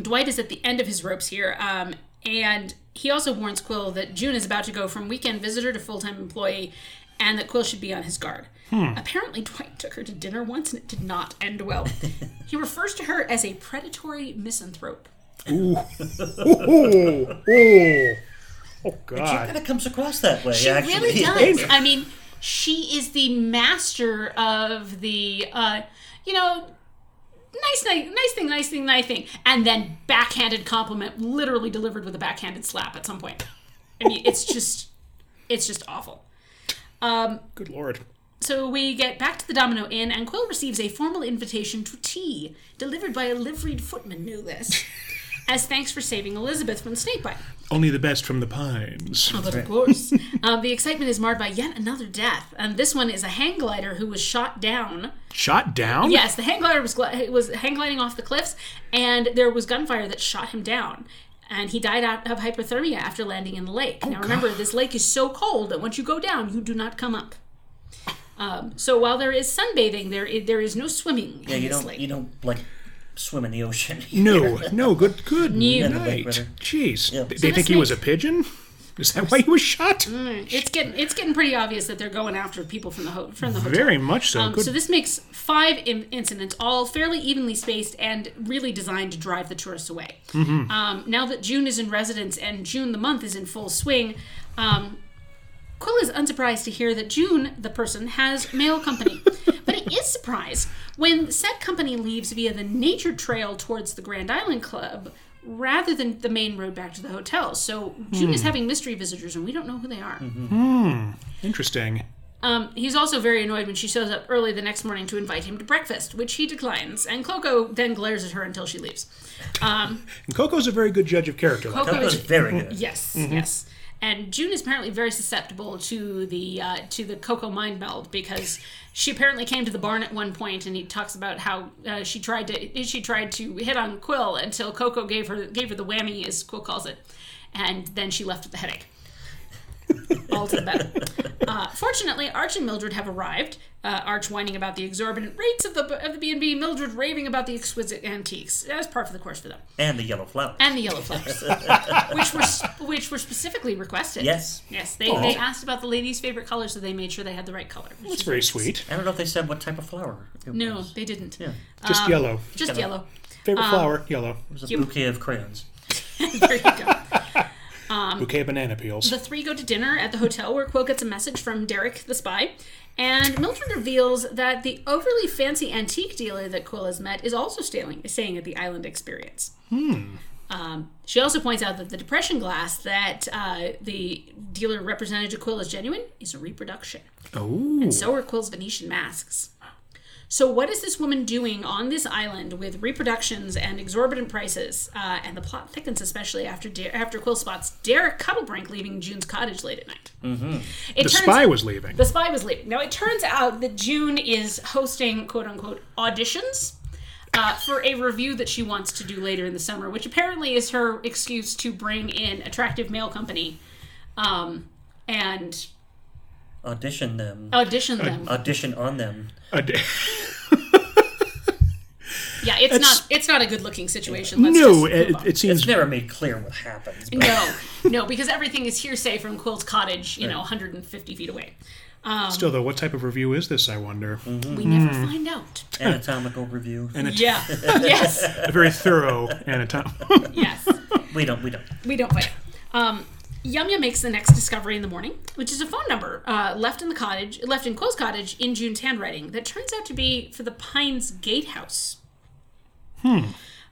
Speaker 1: Dwight is at the end of his ropes here, um, and he also warns Qwill that June is about to go from weekend visitor to full time employee, and that Qwill should be on his guard. Apparently, Dwight took her to dinner once, and it did not end well. he refers to her as a predatory misanthrope.
Speaker 2: Ooh, ooh, ooh. Oh
Speaker 3: She
Speaker 2: God.
Speaker 3: kind of comes across that way,
Speaker 1: She
Speaker 3: actually.
Speaker 1: really does. I mean, she is the master of the, uh, you know, nice, nice, nice thing, nice thing, nice thing, and then backhanded compliment, literally delivered with a backhanded slap at some point. I mean, it's just, it's just awful. Um,
Speaker 2: Good Lord.
Speaker 1: so we get back to the Domino Inn, and Qwill receives a formal invitation to tea, delivered by a liveried footman. Knew this, as thanks for saving Elizabeth from the snakebite.
Speaker 2: Only the best from the pines.
Speaker 1: But of course, um, the excitement is marred by yet another death, and this one is a hang glider who was shot down.
Speaker 2: Shot down?
Speaker 1: Yes, the hang glider was gl- was hang gliding off the cliffs, and there was gunfire that shot him down, and he died out of hypothermia after landing in the lake. now remember, this lake is so cold that once you go down, you do not come up. Um, so while there is sunbathing, there is, there is no swimming
Speaker 3: Yeah,
Speaker 1: in
Speaker 3: you
Speaker 1: this
Speaker 3: don't
Speaker 1: lake.
Speaker 3: you don't like swim in the ocean.
Speaker 2: No, no, good, good
Speaker 1: Yeah,
Speaker 3: the
Speaker 2: night. Jeez,
Speaker 3: Yeah.
Speaker 2: they
Speaker 1: So
Speaker 2: think
Speaker 1: this
Speaker 2: he was a
Speaker 1: makes-
Speaker 2: pigeon? Is that why he was shot?
Speaker 1: It's getting it's getting pretty obvious that they're going after people from the ho- from the hotel.
Speaker 2: Very much so.
Speaker 1: Um,
Speaker 2: good.
Speaker 1: so this makes five in- incidents, all fairly evenly spaced and really designed to drive the tourists away.
Speaker 2: Mm-hmm.
Speaker 1: Um, now that June is in residence and June the month is in full swing, um, Qwill is unsurprised to hear that June, the person, has male company. but he is surprised when said company leaves via the nature trail towards the Grand Island Club rather than the main road back to the hotel. So June
Speaker 2: Hmm.
Speaker 1: is having mystery visitors and we don't know who they are.
Speaker 2: Hmm, Interesting.
Speaker 1: Um, he's also very annoyed when she shows up early the next morning to invite him to breakfast, which he declines, and Koko then glares at her until she leaves. Um,
Speaker 2: And Koko's a very good judge of character. like
Speaker 3: Koko
Speaker 1: is
Speaker 3: very good.
Speaker 1: yes,
Speaker 2: Mm-hmm.
Speaker 1: yes, and June is apparently very susceptible to the uh, to the Koko mind meld because she apparently came to the barn at one point, and he talks about how uh, she tried to she tried to hit on Qwill until Koko gave her gave her the whammy, as Qwill calls it, and then she left with the headache. All to the better. Uh, fortunately, Arch and Mildred have arrived. Uh, Arch whining about the exorbitant rates of the of the B and B. Mildred raving about the exquisite antiques. That was par for the course for them,
Speaker 3: And the yellow flower.
Speaker 1: and the yellow flowers, which were sp- which were specifically requested.
Speaker 3: Yes.
Speaker 1: yes. They, they asked about the ladies' favorite color, so they made sure they had the right color. which
Speaker 2: That's
Speaker 1: is
Speaker 2: very
Speaker 1: nice.
Speaker 2: sweet.
Speaker 3: I don't know if they said what type of flower it
Speaker 1: No,
Speaker 3: was.
Speaker 1: they didn't.
Speaker 3: Yeah.
Speaker 2: Just yellow.
Speaker 1: Just yellow.
Speaker 2: Favorite
Speaker 1: Um,
Speaker 2: flower, yellow.
Speaker 3: It was a
Speaker 1: Cute.
Speaker 3: bouquet of crayons.
Speaker 1: there you go.
Speaker 2: Bouquet of banana peels.
Speaker 1: The three go to dinner at the hotel where Qwill gets a message from Derek the spy. And Mildred reveals that the overly fancy antique dealer that Qwill has met is also staying, staying at the island experience. Um, she also points out that the depression glass that uh, the dealer represented to Qwill as genuine is a reproduction.
Speaker 2: oh.
Speaker 1: And so are Qwill's Venetian masks. So, what is this woman doing on this island with reproductions and exorbitant prices? Uh, and the plot thickens, especially after Der- after Qwill spots Derek Cuddlebrink leaving June's cottage late at night. Mm-hmm.
Speaker 2: The spy was leaving.
Speaker 1: the spy was leaving. Now, it turns out that June is hosting quote unquote auditions uh, for a review that she wants to do later in the summer, which apparently is her excuse to bring in attractive male company um, and
Speaker 3: Audition them.
Speaker 1: audition them.
Speaker 3: Audition on them.
Speaker 2: A d-
Speaker 1: yeah, it's not it's not a good looking situation. Let's
Speaker 2: no,
Speaker 1: just move
Speaker 2: it,
Speaker 1: on.
Speaker 2: it seems
Speaker 3: It's never made clear what happens. But
Speaker 1: no, no, because everything is hearsay from Qwill's cottage, you know, 150 feet away. Um,
Speaker 2: still though. What type of review is this? I wonder.
Speaker 1: we never find out.
Speaker 3: Anatomical review.
Speaker 2: And it's
Speaker 1: Yeah. yes.
Speaker 2: a very thorough anatom.
Speaker 1: Yes.
Speaker 3: We don't. We don't.
Speaker 1: We don't find out. Um, Yum Yum makes the next discovery in the morning, which is a phone number uh, left in the cottage, left in Qwill's cottage in June's handwriting that turns out to be for the Pines Gatehouse. Hmm.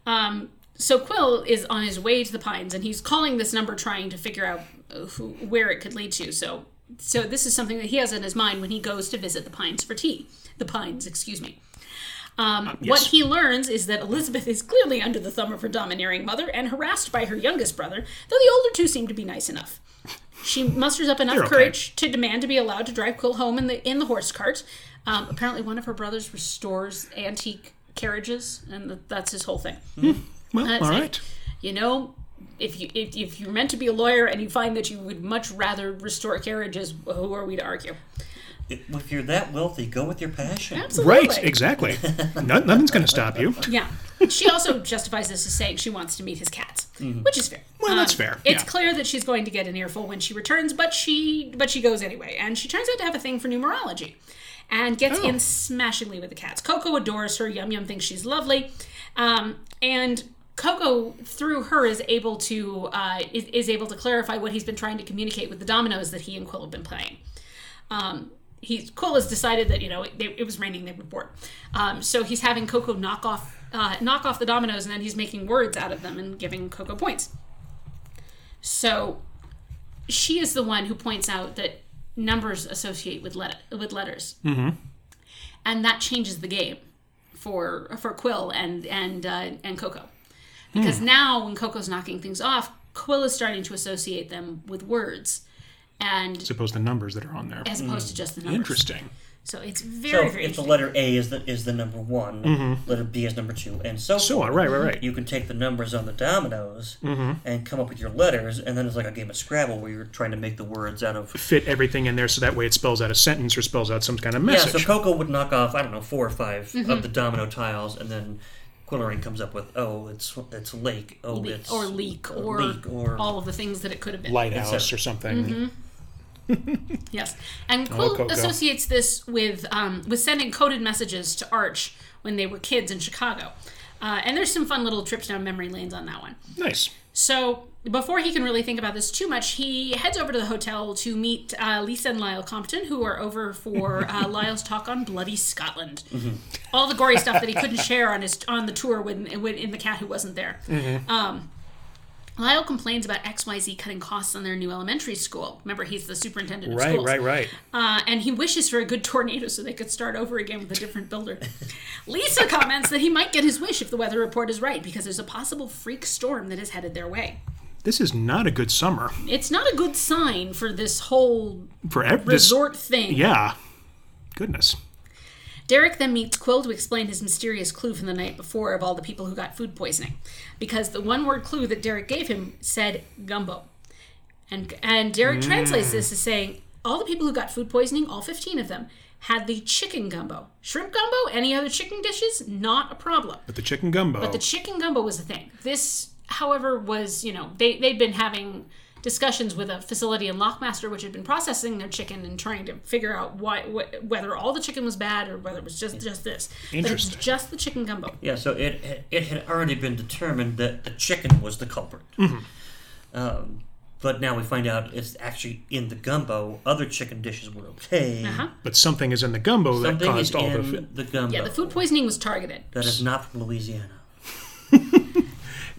Speaker 1: Um, so Qwill is on his way to the Pines, and he's calling this number, trying to figure out uh, who, where it could lead to. So, so this is something that he has in his mind when he goes to visit the Pines for tea. The Pines, excuse me. Um, What he learns is that Elizabeth is clearly under the thumb of her domineering mother and harassed by her youngest brother, though the older two seem to be nice enough. She musters up enough
Speaker 2: okay.
Speaker 1: courage to demand to be allowed to drive Qwill home in the in the horse cart. Um, apparently, one of her brothers restores antique carriages, and th- that's his whole thing.
Speaker 2: Well,
Speaker 1: That's
Speaker 2: all
Speaker 1: it. You know, if you if, if you're meant to be a lawyer and you find that you would much rather restore carriages, who are we to argue?
Speaker 3: If you're that wealthy, go with your passion.
Speaker 1: Absolutely.
Speaker 2: Right, exactly. no, nothing's going to stop you.
Speaker 1: Yeah. She also justifies this as saying she wants to meet his cats, which is fair.
Speaker 2: Mm-hmm. Well, that's fair,
Speaker 1: It's
Speaker 2: yeah.
Speaker 1: clear that she's going to get an earful when she returns, but she but she goes anyway, and she turns out to have a thing for numerology, and gets
Speaker 2: Oh.
Speaker 1: in smashingly with the cats. Koko adores her. Yum Yum thinks she's lovely, um, and Koko through her is able to uh, is, is able to clarify what he's been trying to communicate with the dominoes that he and Qwill have been playing um, he Qwill has decided that you know it, it was raining, they were bored. Um, so he's having Koko knock off uh, knock off the dominoes, and then he's making words out of them and giving Koko points. So she is the one who points out that numbers associate with let- with letters, mm-hmm. and that changes the game for for Qwill and and uh, and Koko, because now when Koko's knocking things off, Qwill is starting to associate them with words. And
Speaker 2: Suppose the numbers that are on there.
Speaker 1: as opposed to just the numbers.
Speaker 2: Interesting.
Speaker 1: So it's
Speaker 3: So
Speaker 1: very,
Speaker 3: if,
Speaker 1: very
Speaker 3: if the letter A is the is the number one, mm-hmm. letter B is number two, and so
Speaker 2: So on, right, right, right.
Speaker 3: You can take the numbers on the dominoes mm-hmm. and come up with your letters, and then it's like a game of Scrabble where you're trying to make the words out of.
Speaker 2: Fit everything in there so that way it spells out a sentence or spells out some kind of
Speaker 3: Yeah,
Speaker 2: message.
Speaker 3: so Koko would knock off I don't know four or 5 of mm-hmm. the domino tiles, and then Qwilleran comes up with oh it's it's lake, oh
Speaker 1: Le-
Speaker 3: it's
Speaker 1: or leak or,
Speaker 3: leak or
Speaker 1: all of the things that it could have been.
Speaker 2: Lighthouse
Speaker 3: It's a-
Speaker 2: or something.
Speaker 1: Mm-hmm. Yes, and
Speaker 2: Qwill
Speaker 1: associates this with um, with sending coded messages to Arch when they were kids in Chicago. Uh, and there's some fun little trips down memory lanes on that one.
Speaker 2: Nice.
Speaker 1: So before he can really think about this too much, he heads over to the hotel to meet uh, Lisa and Lyle Compton, who are over for uh, Lyle's talk on bloody Scotland. All the gory stuff that he couldn't share on his on the tour when, when in the cat who wasn't there. Um, Lyle complains about XYZ cutting costs on their new elementary school. Remember, he's the superintendent of
Speaker 2: Right,
Speaker 1: schools.
Speaker 2: right, right.
Speaker 1: Uh, and he wishes for a good tornado so they could start over again with a different builder. Lisa comments that he might get his wish if the weather report is right because there's a possible freak storm that is headed their way.
Speaker 2: This is not a good summer
Speaker 1: It's not a good sign for this whole
Speaker 2: for ev- this.
Speaker 1: resort thing.
Speaker 2: Yeah. Goodness.
Speaker 1: Derek then meets Qwill to explain his mysterious clue from the night before of all the people who got food poisoning. Because the one word clue that Derek gave him said gumbo. And, and Derek mm. translates this as saying, all the people who got food poisoning, all 15 of them, had the chicken gumbo. Shrimp gumbo, any other chicken dishes, not a problem.
Speaker 2: But the chicken gumbo.
Speaker 1: But the chicken gumbo was a thing. This, however, was, you know, they, they'd been having discussions with a facility in Lockmaster which had been processing their chicken and trying to figure out why, wh- whether all the chicken was bad or whether it was just, just this. But
Speaker 2: Interesting.
Speaker 1: just the chicken gumbo.
Speaker 3: Yeah, so it it had already been determined that the chicken was the culprit. Um, but now we find out it's actually in the gumbo. Other chicken dishes were okay.
Speaker 1: Uh-huh.
Speaker 2: but something is in the gumbo that
Speaker 3: Something is
Speaker 2: caused all
Speaker 3: in
Speaker 2: the.
Speaker 3: the, gumbo
Speaker 1: Yeah, the food poisoning was targeted.
Speaker 3: that is not from Louisiana.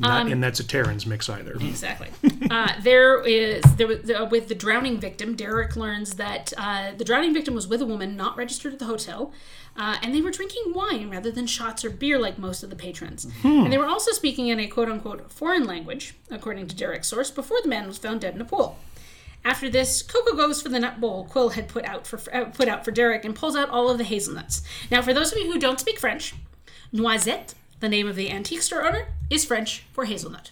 Speaker 2: Not in that's a Terrans mix either.
Speaker 1: Exactly. uh, there is there was uh, with the drowning victim. Derek learns that uh, the drowning victim was with a woman not registered at the hotel, uh, and they were drinking wine rather than shots or beer like most of the patrons. And they were also speaking in a quote unquote foreign language, according to Derek's source, before the man was found dead in a pool. After this, Koko goes for the nut bowl Qwill had put out for uh, put out for Derek and pulls out all of the hazelnuts. Now, for those of you who don't speak French, noisette, the name of the antique store owner, is French for hazelnut.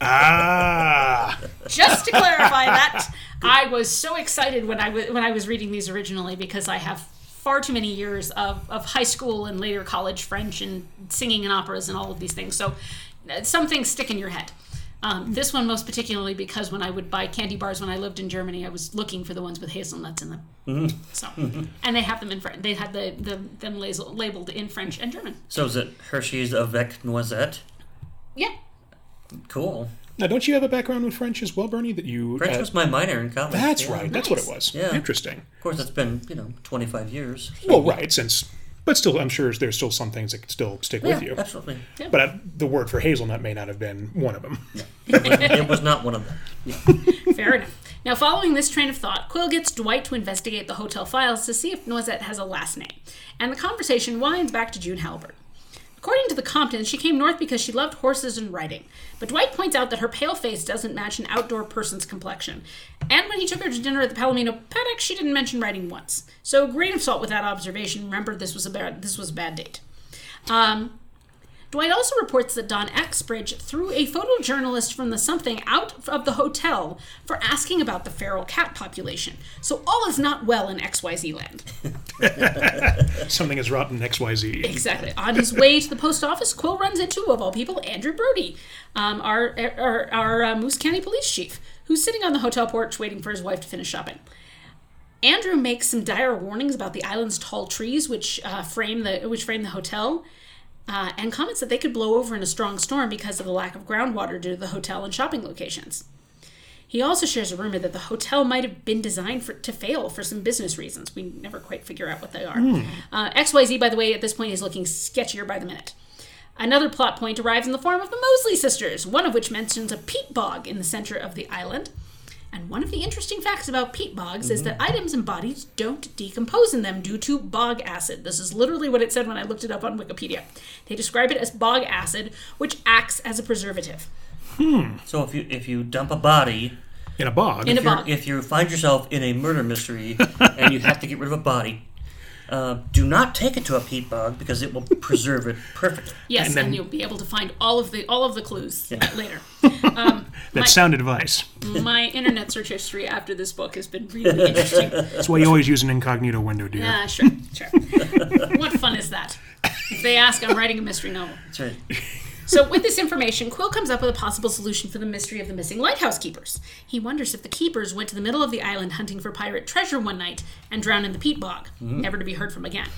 Speaker 2: Ah,
Speaker 1: Just to clarify that, I was so excited when I was when I was reading these originally because I have far too many years of, of high school and later college French and singing in operas and all of these things. So uh, some things stick in your head. Um, this one most particularly because when I would buy candy bars when I lived in Germany, I was looking for the ones with hazelnuts in them. So, and they have them in French. They had the, the them label- labeled in French and German.
Speaker 3: So is it Hershey's avec noisette?
Speaker 1: Yeah,
Speaker 3: Cool.
Speaker 2: now don't you have a background with French as well, Bernie? That you
Speaker 3: French
Speaker 2: uh,
Speaker 3: was my minor in college.
Speaker 2: that's
Speaker 3: yeah.
Speaker 2: right. That's what it was.
Speaker 3: Yeah.
Speaker 2: Interesting.
Speaker 3: Of course, it's been you know 25 years.
Speaker 2: Well, right. Since, but still, I'm sure there's still some things that could still stick
Speaker 3: Yeah,
Speaker 2: with you.
Speaker 3: absolutely.
Speaker 2: But uh, the word for hazelnut may not have been one of them.
Speaker 3: it was not one of them.
Speaker 1: Fair enough. Now, following this train of thought, Qwill gets Dwight to investigate the hotel files to see if Noisette has a last name, and the conversation winds back to June Halbert. According to the Comptons, she came north because she loved horses and riding, but Dwight points out that her pale face doesn't match an outdoor person's complexion. And when he took her to dinner at the Palomino paddock, she didn't mention riding once. So, grain of salt with that observation. Remember, this was a bad this was a bad date. Um, Dwight also reports that Don Exbridge threw a photojournalist from the something out of the hotel for asking about the feral cat population. So all is not well in XYZ land.
Speaker 2: Something is rotten in XYZ.
Speaker 1: Exactly. On his way to the post office, Qwill runs into, of all people, Andrew Brodie, um, our, our, our uh, Moose County police chief, who's sitting on the hotel porch waiting for his wife to finish shopping. Andrew makes some dire warnings about the island's tall trees, which uh, frame the which frame the hotel, uh, and comments that they could blow over in a strong storm because of the lack of groundwater due to the hotel and shopping locations. He also shares a rumor that the hotel might have been designed for, to fail for some business reasons. We never quite figure out what they are. Uh, XYZ, by the way, at this point is looking sketchier by the minute. Another plot point arrives in the form of the Mosley sisters, one of which mentions a peat bog in the center of the island. And one of the interesting facts about peat bogs is that items and bodies don't decompose in them due to bog acid. This is literally what it said when I looked it up on Wikipedia. They describe it as bog acid, which acts as a preservative. Hmm.
Speaker 3: So if you if you dump a body,
Speaker 2: In a bog.
Speaker 1: In a
Speaker 3: if, you're-
Speaker 1: bog.
Speaker 3: if you find yourself in a murder mystery and you have to get rid of a body, uh, do not take it to a peat bog because it will preserve it perfectly.
Speaker 1: Yes, and,
Speaker 2: then-
Speaker 1: you'll be able to find all of the all of the clues later.
Speaker 2: That's sound advice.
Speaker 1: My internet search history after this book has been really interesting.
Speaker 2: That's why you always use an incognito window, dear.
Speaker 1: Ah, sure, sure. what fun is that? If they ask, I'm writing a mystery novel.
Speaker 3: That's right.
Speaker 1: So, with this information, Qwill comes up with a possible solution for the mystery of the missing lighthouse keepers. He wonders if the keepers went to the middle of the island hunting for pirate treasure one night and drowned in the peat bog, never to be heard from again.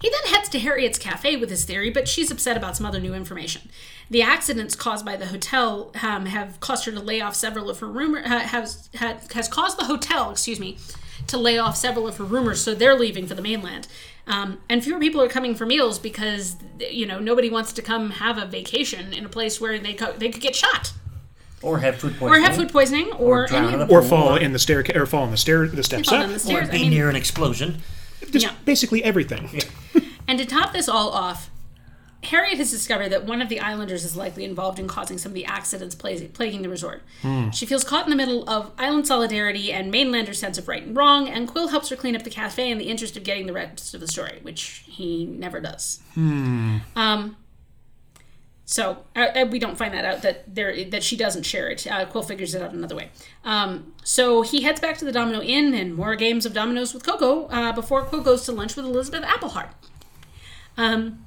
Speaker 1: He then heads to Harriet's cafe with his theory, but she's upset about some other new information. The accidents caused by the hotel um, have caused her to lay off several of her rumor uh, has, has has caused the hotel, excuse me, to lay off several of her roomers, so they're leaving for the mainland. Um, and fewer people are coming for meals because you know nobody wants to come have a vacation in a place where they co- they could get shot
Speaker 3: Or have food
Speaker 1: or
Speaker 3: poisoning.
Speaker 1: have food poisoning or,
Speaker 3: drown
Speaker 1: any
Speaker 2: Or fall in the stair or fall in the stair the steps up.
Speaker 1: down the
Speaker 3: Or be
Speaker 1: I mean,
Speaker 3: near an explosion.
Speaker 2: Just
Speaker 1: Yeah.
Speaker 2: basically everything.
Speaker 1: And to top this all off, Harriet has discovered that one of the islanders is likely involved in causing some of the accidents plaguing the resort. She feels caught in the middle of island solidarity and mainlander sense of right and wrong, and Qwill helps her clean up the cafe in the interest of getting the rest of the story, which he never does. Um, so uh, uh, we don't find that out that there that she doesn't share it. Uh, Qwill figures it out another way. Um, so he heads back to the Domino Inn and more games of dominoes with Koko uh, before Qwill goes to lunch with Elizabeth Appelhardt. Um,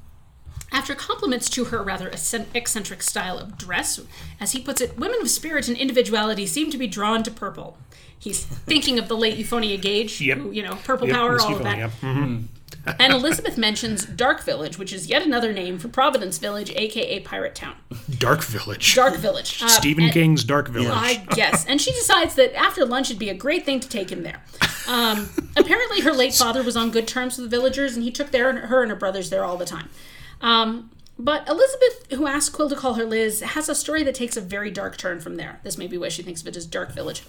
Speaker 1: after compliments to her rather eccentric style of dress, as he puts it, women of spirit and individuality seem to be drawn to purple. He's thinking of the late Euphonia Gage,
Speaker 2: Yep.
Speaker 1: who, you know, purple
Speaker 2: Yep,
Speaker 1: power,
Speaker 2: Miss
Speaker 1: all of that.
Speaker 2: Mhm.
Speaker 1: And Elizabeth mentions Dark Village, which is yet another name for Providence Village, aka Pirate Town.
Speaker 2: Dark Village.
Speaker 1: Dark Village. Uh,
Speaker 2: Stephen
Speaker 1: and-
Speaker 2: King's Dark Village.
Speaker 1: I guess. And she decides that after lunch it'd be a great thing to take him there. Um, apparently, her late father was on good terms with the villagers, and he took their, her and her brothers there all the time. Um, But Elizabeth, who asked Qwill to call her Liz, has a story that takes a very dark turn from there. This may be why she thinks of it as Dark Village.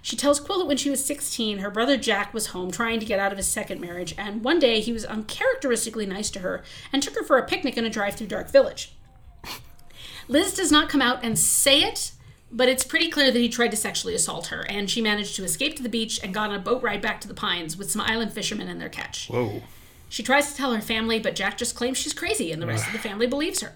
Speaker 1: She tells Qwill that when she was 16, her brother Jack was home trying to get out of his second marriage, and one day he was uncharacteristically nice to her and took her for a picnic in a drive through Dark Village. Liz does not come out and say it, but it's pretty clear that he tried to sexually assault her, and she managed to escape to the beach and got on a boat ride back to the Pines with some island fishermen and their catch.
Speaker 2: Whoa.
Speaker 1: She tries to tell her family, but Jack just claims she's crazy, and the rest of the family believes her.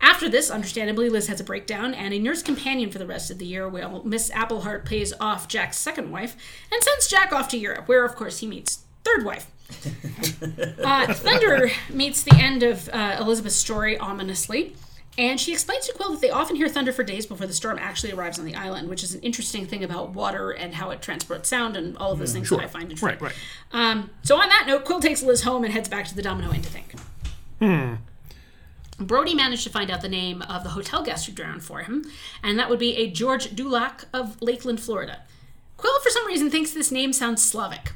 Speaker 1: After this, understandably, Liz has a breakdown and a nurse companion for the rest of the year, while Miss Appelhardt pays off Jack's second wife and sends Jack off to Europe, where, of course, he meets third wife. uh, Thunder meets the end of uh, Elizabeth's story ominously, and she explains to Qwill that they often hear thunder for days before the storm actually arrives on the island, which is an interesting thing about water and how it transports sound and all of those things that I find interesting.
Speaker 2: Right, right.
Speaker 1: Um, so on that note, Qwill takes Liz home and heads back to the Domino Inn to think. Hmm. Brodie managed to find out the name of the hotel guest who drowned for him, and that would be a George Dulac of Lakeland, Florida. Qwill, for some reason, thinks this name sounds Slavic.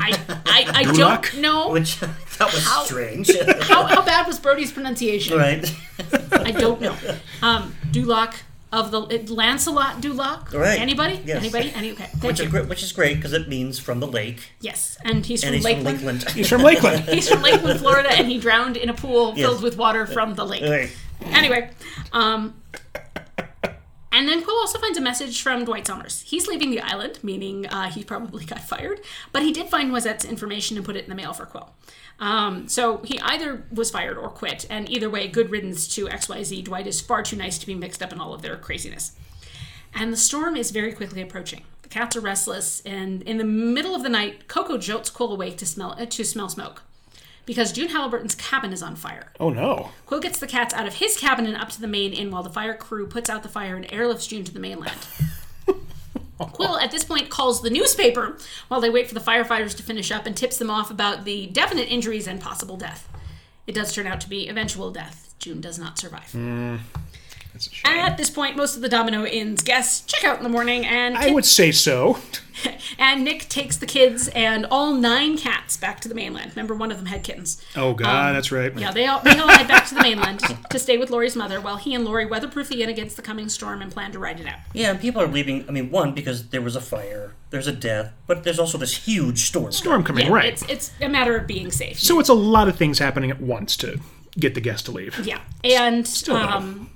Speaker 1: I, I, I don't know
Speaker 3: Which that was
Speaker 1: How-
Speaker 3: strange.
Speaker 1: how, how bad was Brodie's pronunciation.
Speaker 3: right.
Speaker 1: I don't know. Um, Dulac of the Lancelot Dulac.
Speaker 3: Right.
Speaker 1: Anybody?
Speaker 3: Yes.
Speaker 1: Anybody? Any? Okay. Thank
Speaker 3: Which
Speaker 1: you.
Speaker 3: is great. Which is great because it means from the lake,
Speaker 1: Yes, and he's
Speaker 3: and
Speaker 1: from
Speaker 3: he's
Speaker 1: Lakeland.
Speaker 3: from Lakeland.
Speaker 2: He's from Lakeland.
Speaker 1: He's from Lakeland, Florida, and he drowned in a pool
Speaker 3: Yes.
Speaker 1: filled with water from the lake.
Speaker 3: Right.
Speaker 1: Anyway, um, and then Qwill also finds a message from Dwight Somers. He's leaving the island, meaning uh, he probably got fired, but he did find Noisette's information and put it in the mail for Qwill. Um, so he either was fired or quit, and either way, good riddance to XYZ. Dwight is far too nice to be mixed up in all of their craziness. And the storm is very quickly approaching. The cats are restless, and in the middle of the night, Koko jolts Qwill awake to smell uh, to smell smoke, because June Halliburton's cabin is on fire.
Speaker 2: Oh no.
Speaker 1: Qwill gets the cats out of his cabin and up to the main inn while the fire crew puts out the fire and airlifts June to the mainland. Qwill at this point calls the newspaper while they wait for the firefighters to finish up and tips them off about the definite injuries and possible death. It does turn out to be eventual death. June does not survive.
Speaker 2: Hmm. Shame.
Speaker 1: At this point, most of the Domino Inn's guests check out in the morning, and
Speaker 2: I would say so.
Speaker 1: and Nick takes the kids and all nine cats back to the mainland. Remember, one of them had kittens.
Speaker 2: Oh god, that's right.
Speaker 1: Yeah, they all they all head back to the mainland to stay with Lori's mother, while he and Lori weatherproof the inn against the coming storm and plan to ride it out.
Speaker 3: Yeah, and people are leaving. I mean, one because there was a fire, there's a death, but there's also this huge storm.
Speaker 2: Storm coming,
Speaker 1: Yeah,
Speaker 2: right.
Speaker 1: It's it's a matter of being safe.
Speaker 2: so it's a lot of things happening at once to get the guests to leave.
Speaker 1: Yeah, and
Speaker 2: though.
Speaker 1: um,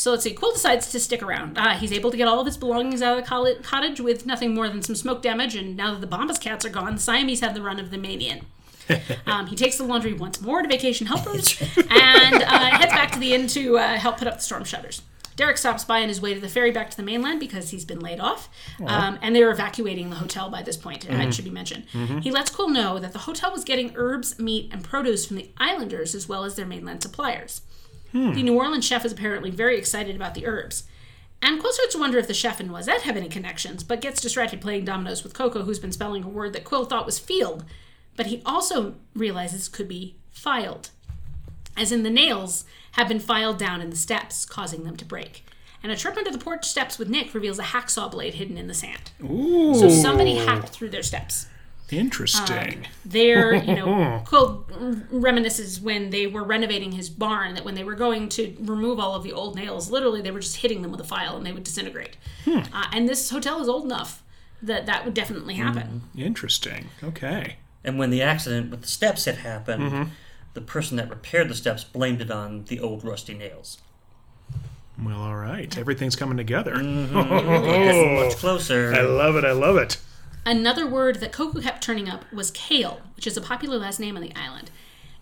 Speaker 1: so let's see. Qwill decides to stick around. Uh, he's able to get all of his belongings out of the cottage with nothing more than some smoke damage. And now that the Bambas cats are gone, the Siamese have the run of the main inn. um, he takes the laundry once more to vacation helpers and uh, heads back to the inn to uh, help put up the storm shutters. Derek stops by on his way to the ferry back to the mainland because he's been laid off, um, and they're evacuating the hotel by this point. uh, It should be mentioned. He lets Qwill know that the hotel was getting herbs, meat, and produce from the islanders as well as their mainland suppliers. The New Orleans chef is apparently very excited about the herbs. And Qwill starts to wonder if the chef and Noisette have any connections, but gets distracted playing dominoes with Koko, who's been spelling a word that Qwill thought was field, but he also realizes could be filed. As in, the nails have been filed down in the steps, causing them to break. And a trip under the porch steps with Nick reveals a hacksaw blade hidden in the sand.
Speaker 2: Ooh.
Speaker 1: So somebody hacked through their steps.
Speaker 2: Interesting.
Speaker 1: There, you know, Qwill reminisces when they were renovating his barn that when they were going to remove all of the old nails, literally they were just hitting them with a file and they would disintegrate. Uh, and this hotel is old enough that that would definitely happen.
Speaker 2: Interesting. Okay.
Speaker 3: And when the accident with the steps had happened,
Speaker 2: Mm-hmm.
Speaker 3: the person that repaired the steps blamed it on the old rusty nails.
Speaker 2: Well, all right. Everything's coming together.
Speaker 3: Getting much closer.
Speaker 2: I love it. I love it.
Speaker 1: Another word that Koko kept turning up was kale, which is a popular last name on the island.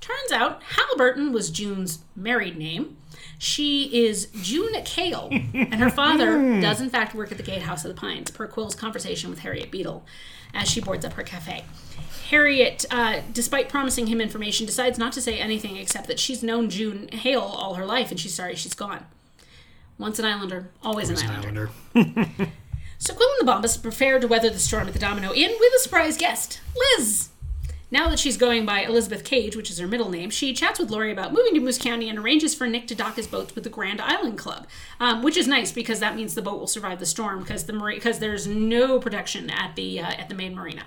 Speaker 1: Turns out Halliburton was June's married name. She is June Kale, and her father does in fact work at the Gatehouse of the Pines, per Qwill's conversation with Harriet Beadle as she boards up her cafe. Harriet, uh, despite promising him information, decides not to say anything except that she's known June Hale all her life and she's sorry she's gone. Once an islander, always, an islander.
Speaker 2: Islander.
Speaker 1: So Qwill and the Bambas prepare to weather the storm at the Domino Inn with a surprise guest, Liz. Now that she's going by Elizabeth Cage, which is her middle name, she chats with Lori about moving to Moose County and arranges for Nick to dock his boats with the Grand Island Club, um, which is nice because that means the boat will survive the storm because the because there's no protection at the uh, at the main marina.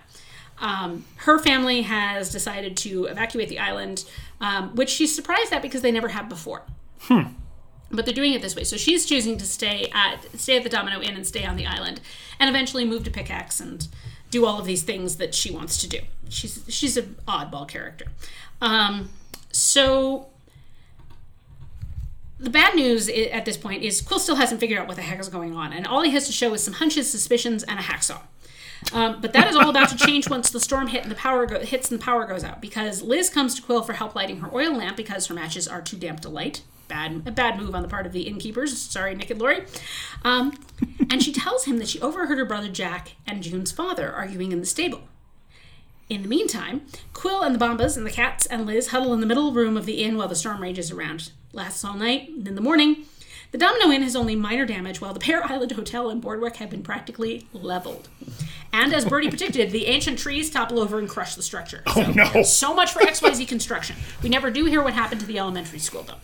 Speaker 1: Um, her family has decided to evacuate the island, um, which she's surprised at because they never have before. But they're doing it this way. So she's choosing to stay at stay at the Domino Inn and stay on the island, and eventually move to Pickax and do all of these things that she wants to do. She's she's an oddball character. Um, so the bad news at this point is Qwill still hasn't figured out what the heck is going on, and all he has to show is some hunches, suspicions, and a hacksaw. Um, but that is all about to change once the storm hit and the power go- hits and the power goes out because Liz comes to Qwill for help lighting her oil lamp because her matches are too damp to light. Bad, a bad move on the part of the innkeepers. Sorry, Nick and Lori. Um, and she tells him that she overheard her brother Jack and June's father arguing in the stable. In the meantime, Qwill and the Bambas and the cats and Liz huddle in the middle room of the inn while the storm rages around. Lasts all night, and in the morning, the Domino Inn has only minor damage, while the Pear Island Hotel and Boardwalk have been practically leveled. And as Birdie predicted, the ancient trees topple over and crush the structure. So,
Speaker 2: Oh, no.
Speaker 1: so much for XYZ construction. We never do hear what happened to the elementary school, though.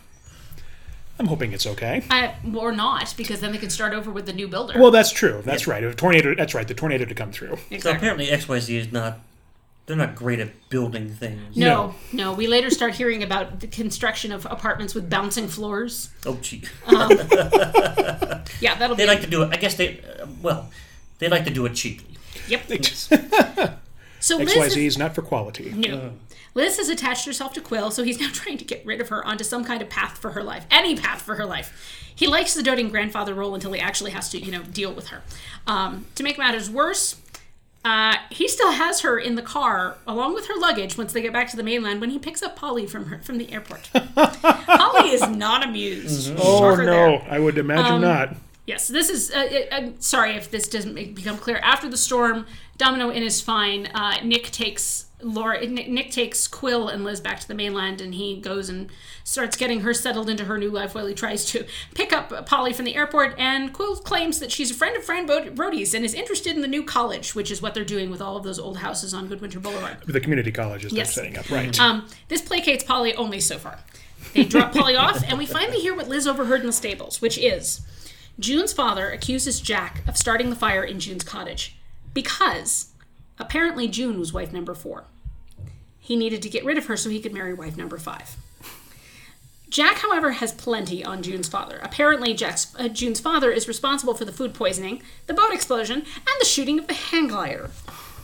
Speaker 2: I'm hoping it's okay.
Speaker 1: Uh, or not, because then they can start over with the new builder.
Speaker 2: Well, that's true. That's right. A tornado. That's right. The tornado to come through.
Speaker 3: So apparently XYZ is not. They're not great at building things.
Speaker 1: No, no. We later start hearing about the construction of apartments with bouncing floors.
Speaker 3: Oh, gee.
Speaker 1: Um, Yeah, that'll
Speaker 3: They
Speaker 1: be.
Speaker 3: like to do it. I guess they. Uh, well, they like to do it cheaply.
Speaker 1: yep.
Speaker 2: They
Speaker 1: So
Speaker 2: XYZ
Speaker 1: is,
Speaker 2: is not for quality.
Speaker 1: no. Liz has attached herself to Qwill, so he's now trying to get rid of her onto some kind of path for her life, any path for her life. He likes the doting grandfather role until he actually has to, you know, deal with her. Um, to make matters worse, uh, he still has her in the car along with her luggage once they get back to the mainland. When he picks up Polly from her from the airport, Polly is not amused.
Speaker 2: Oh
Speaker 1: Shocker there.
Speaker 2: no, I would imagine
Speaker 1: Um,
Speaker 2: not.
Speaker 1: Yes, this is. Uh, it, I'm sorry if this doesn't make, become clear. After the storm, Domino Inn is fine. Uh, Nick takes Laura. Nick, Nick takes Qwill and Liz back to the mainland, and he goes and starts getting her settled into her new life while he tries to pick up Polly from the airport. And Qwill claims that she's a friend of Fran Brodie's and is interested in the new college, which is what they're doing with all of those old houses on Goodwinter Boulevard.
Speaker 2: The community colleges
Speaker 1: Yes.
Speaker 2: they're setting up, right?
Speaker 1: Um, this placates Polly only so far. They drop Polly off, and we finally hear what Liz overheard in the stables, which is June's father accuses Jack of starting the fire in June's cottage because apparently June was wife number four. He needed to get rid of her so he could marry wife number five. Jack, however, has plenty on June's father. Apparently, Jack's, uh, June's father is responsible for the food poisoning, the boat explosion, and the shooting of the hang glider.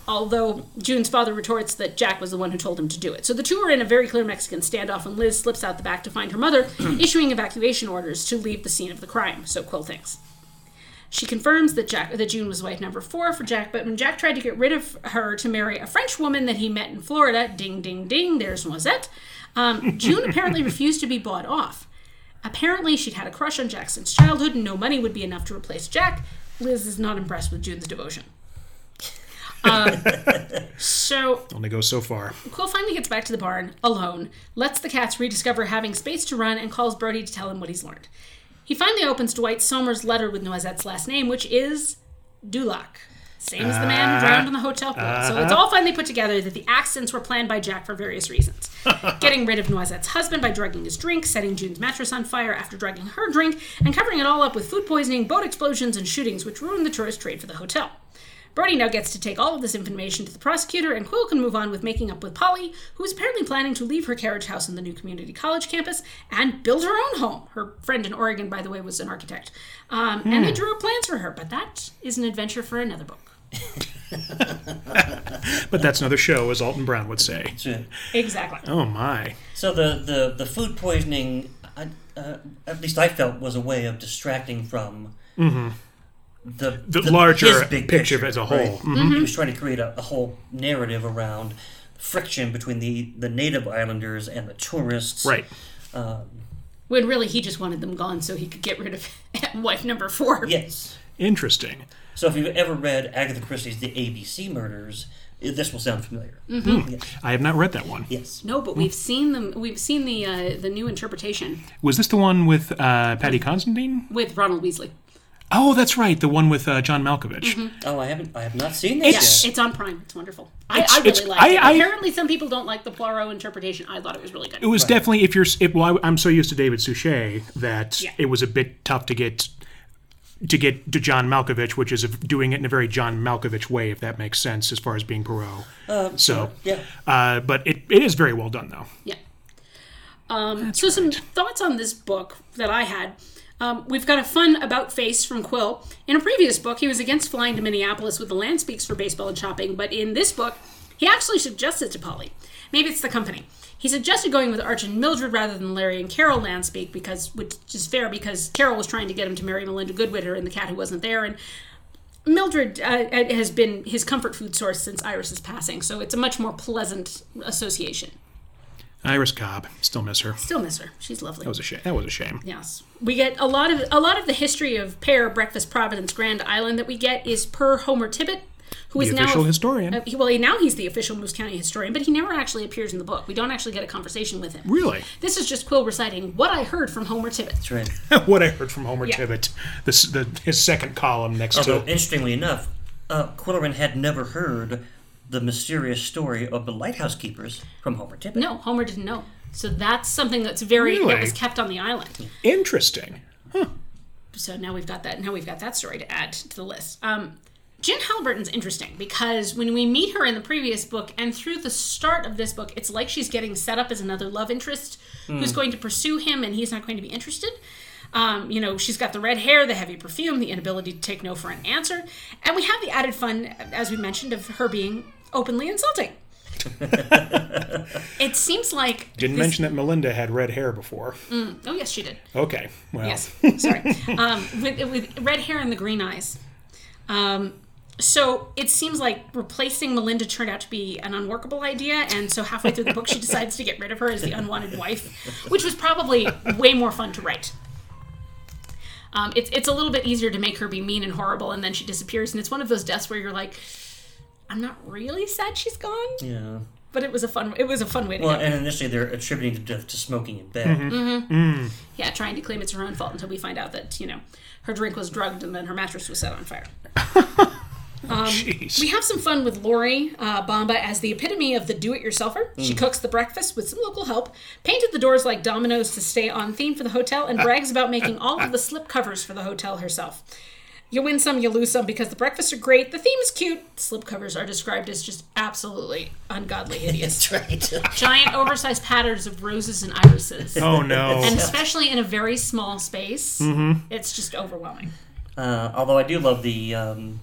Speaker 1: Although June's father retorts that Jack was the one who told him to do it. So the two are in a very clear Mexican standoff, and Liz slips out the back to find her mother issuing evacuation orders to leave the scene of the crime. So Qwill thinks. She confirms that Jack that June was wife number four for Jack, but when Jack tried to get rid of her to marry a French woman that he met in Florida, ding ding ding, there's Noisette. Um, June apparently refused to be bought off. Apparently, she'd had a crush on Jack since childhood, and no money would be enough to replace Jack. Liz is not impressed with June's devotion. Um, so
Speaker 2: Only goes so far.
Speaker 1: Qwill finally gets back to the barn alone, lets the cats rediscover having space to run, and calls Brodie to tell him what he's learned. He finally opens Dwight Somers' letter with Noisette's last name, which is Dulac. Same as the man who drowned in the hotel pool. So it's uh-huh. all finally put together that the accidents were planned by Jack for various reasons. Getting rid of Noisette's husband by drugging his drink, setting June's mattress on fire after drugging her drink, and covering it all up with food poisoning, boat explosions, and shootings, which ruined the tourist trade for the hotel. Brodie now gets to take all of this information to the prosecutor, and Qwill can move on with making up with Polly, who is apparently planning to leave her carriage house in the new community college campus and build her own home. Her friend in Oregon, by the way, was an architect. Um, And they drew up plans for her, but that is an adventure for another book.
Speaker 2: But that's another show, as Alton Brown would say.
Speaker 3: So,
Speaker 1: Exactly.
Speaker 2: Oh my.
Speaker 3: so the, the, the food poisoning, I, uh, at least I felt, was a way of distracting from the,
Speaker 2: The larger
Speaker 3: his big
Speaker 2: picture as a whole.
Speaker 3: right?
Speaker 2: Mhm.
Speaker 3: He was trying to create a, a whole narrative around friction between the, the native islanders and the tourists.
Speaker 2: Right.
Speaker 1: When really he just wanted them gone so he could get rid of wife number four.
Speaker 3: Yes.
Speaker 2: Interesting.
Speaker 3: So if you've ever read Agatha Christie's The ABC Murders, this will sound familiar. Yes.
Speaker 2: I have not read that one.
Speaker 3: yes.
Speaker 1: No, but we've seen them. We've seen the uh, the new interpretation
Speaker 2: Was this the one with uh, Patty Constantine?
Speaker 1: with Ronald Weasley.
Speaker 2: Oh, that's right. The one with uh, John Malkovich.
Speaker 3: Oh, I haven't. I have not seen this
Speaker 2: It's-
Speaker 3: yet.
Speaker 1: It's on Prime. It's wonderful. I,
Speaker 2: It's-
Speaker 1: I really like
Speaker 2: I-
Speaker 1: it.
Speaker 2: I-
Speaker 1: Apparently, some people don't like the Poirot interpretation. I thought it was really good.
Speaker 2: It was definitely if you're. If, well, I, I'm so used to David Suchet that
Speaker 1: Yeah.
Speaker 2: it was a bit tough to get to get to John Malkovich, which is doing it in a very John Malkovich way, if that makes sense, as far as being Poirot. so,
Speaker 3: yeah.
Speaker 2: uh, but it, it is very well done, though.
Speaker 1: Yeah. Um, so some thoughts on this book that I had. Um, we've got a fun about face from Qwill. In a previous book, he was against flying to Minneapolis with the Lanspeaks for baseball and shopping, but in this book, he actually suggested to Polly. Maybe it's the company. He suggested going with Arch and Mildred rather than Larry and Carol Lanspeak because, which is fair because Carol was trying to get him to marry Melinda Goodwinter and the cat who wasn't there, and Mildred uh, has been his comfort food source since Iris's passing, so it's a much more pleasant association.
Speaker 2: Iris Cobb, still miss her.
Speaker 1: Still miss her; she's lovely.
Speaker 2: That was a shame. That was a shame.
Speaker 1: Yes, we get a lot of a lot of the history of Pear, Breakfast, Providence, Grand Island that we get is per Homer Tibbitt, who is
Speaker 2: The
Speaker 1: now
Speaker 2: official historian.
Speaker 1: Uh, he- well, he- now he's the official Moose County historian, but he never actually appears in the book. We don't actually get a conversation with him.
Speaker 2: Really?
Speaker 1: This is just Quill reciting what I heard from Homer Tibbitt.
Speaker 3: That's right.
Speaker 2: what I heard from Homer
Speaker 1: Yeah.
Speaker 2: Tibbitt, this, the, his second column next to.
Speaker 3: Although,
Speaker 2: to.
Speaker 3: interestingly enough, uh, Qwilleran had never heard the mysterious story of the lighthouse keepers from Homer Tibbitt.
Speaker 1: No, Homer didn't know. So that's something that's very
Speaker 2: Really?
Speaker 1: that was kept on the island.
Speaker 2: Interesting.
Speaker 1: so now we've got that now we've got that story to add to the list um, jen halliburton's interesting because when we meet her in the previous book and through the start of this book it's like she's getting set up as another love interest who's going to pursue him and he's not going to be interested um, you know she's got the red hair the heavy perfume the inability to take no for an answer and we have the added fun as we mentioned of her being openly insulting it seems like
Speaker 2: Didn't
Speaker 1: this-
Speaker 2: mention that Melinda had red hair before.
Speaker 1: oh yes she did
Speaker 2: Okay. Well,
Speaker 1: Yes, sorry. um, with, with red hair and the green eyes. Um, so it seems like replacing Melinda turned out to be an unworkable idea, and so halfway through the book, she decides to get rid of her as the unwanted wife, which was probably way more fun to write. Um, it's it's a little bit easier to make her be mean and horrible, and then she disappears, and it's one of those deaths where you're like, I'm not really sad she's gone,
Speaker 3: Yeah.
Speaker 1: but it was a fun it was a fun way to
Speaker 3: Well,
Speaker 1: go.
Speaker 3: and initially they're attributing the death to smoking in bed. Mm-hmm. Mm-hmm. Mm-hmm.
Speaker 1: yeah, trying to claim it's her own fault until we find out that you know her drink was drugged and then her mattress was set on fire.
Speaker 2: jeez.
Speaker 1: We have some fun with Lori uh, Bomba as the epitome of the do-it-yourselfer. She cooks the breakfast with some local help, painted the doors like dominoes to stay on theme for the hotel, and brags about making all of the slip covers for the hotel herself. You win some, you lose some because the breakfasts are great, the theme is cute. Slip covers are described as just absolutely ungodly hideous.
Speaker 3: That's right.
Speaker 1: Giant, oversized patterns of roses and irises.
Speaker 2: oh, no.
Speaker 1: And especially in a very small space, it's just overwhelming.
Speaker 3: uh, although I do love the um,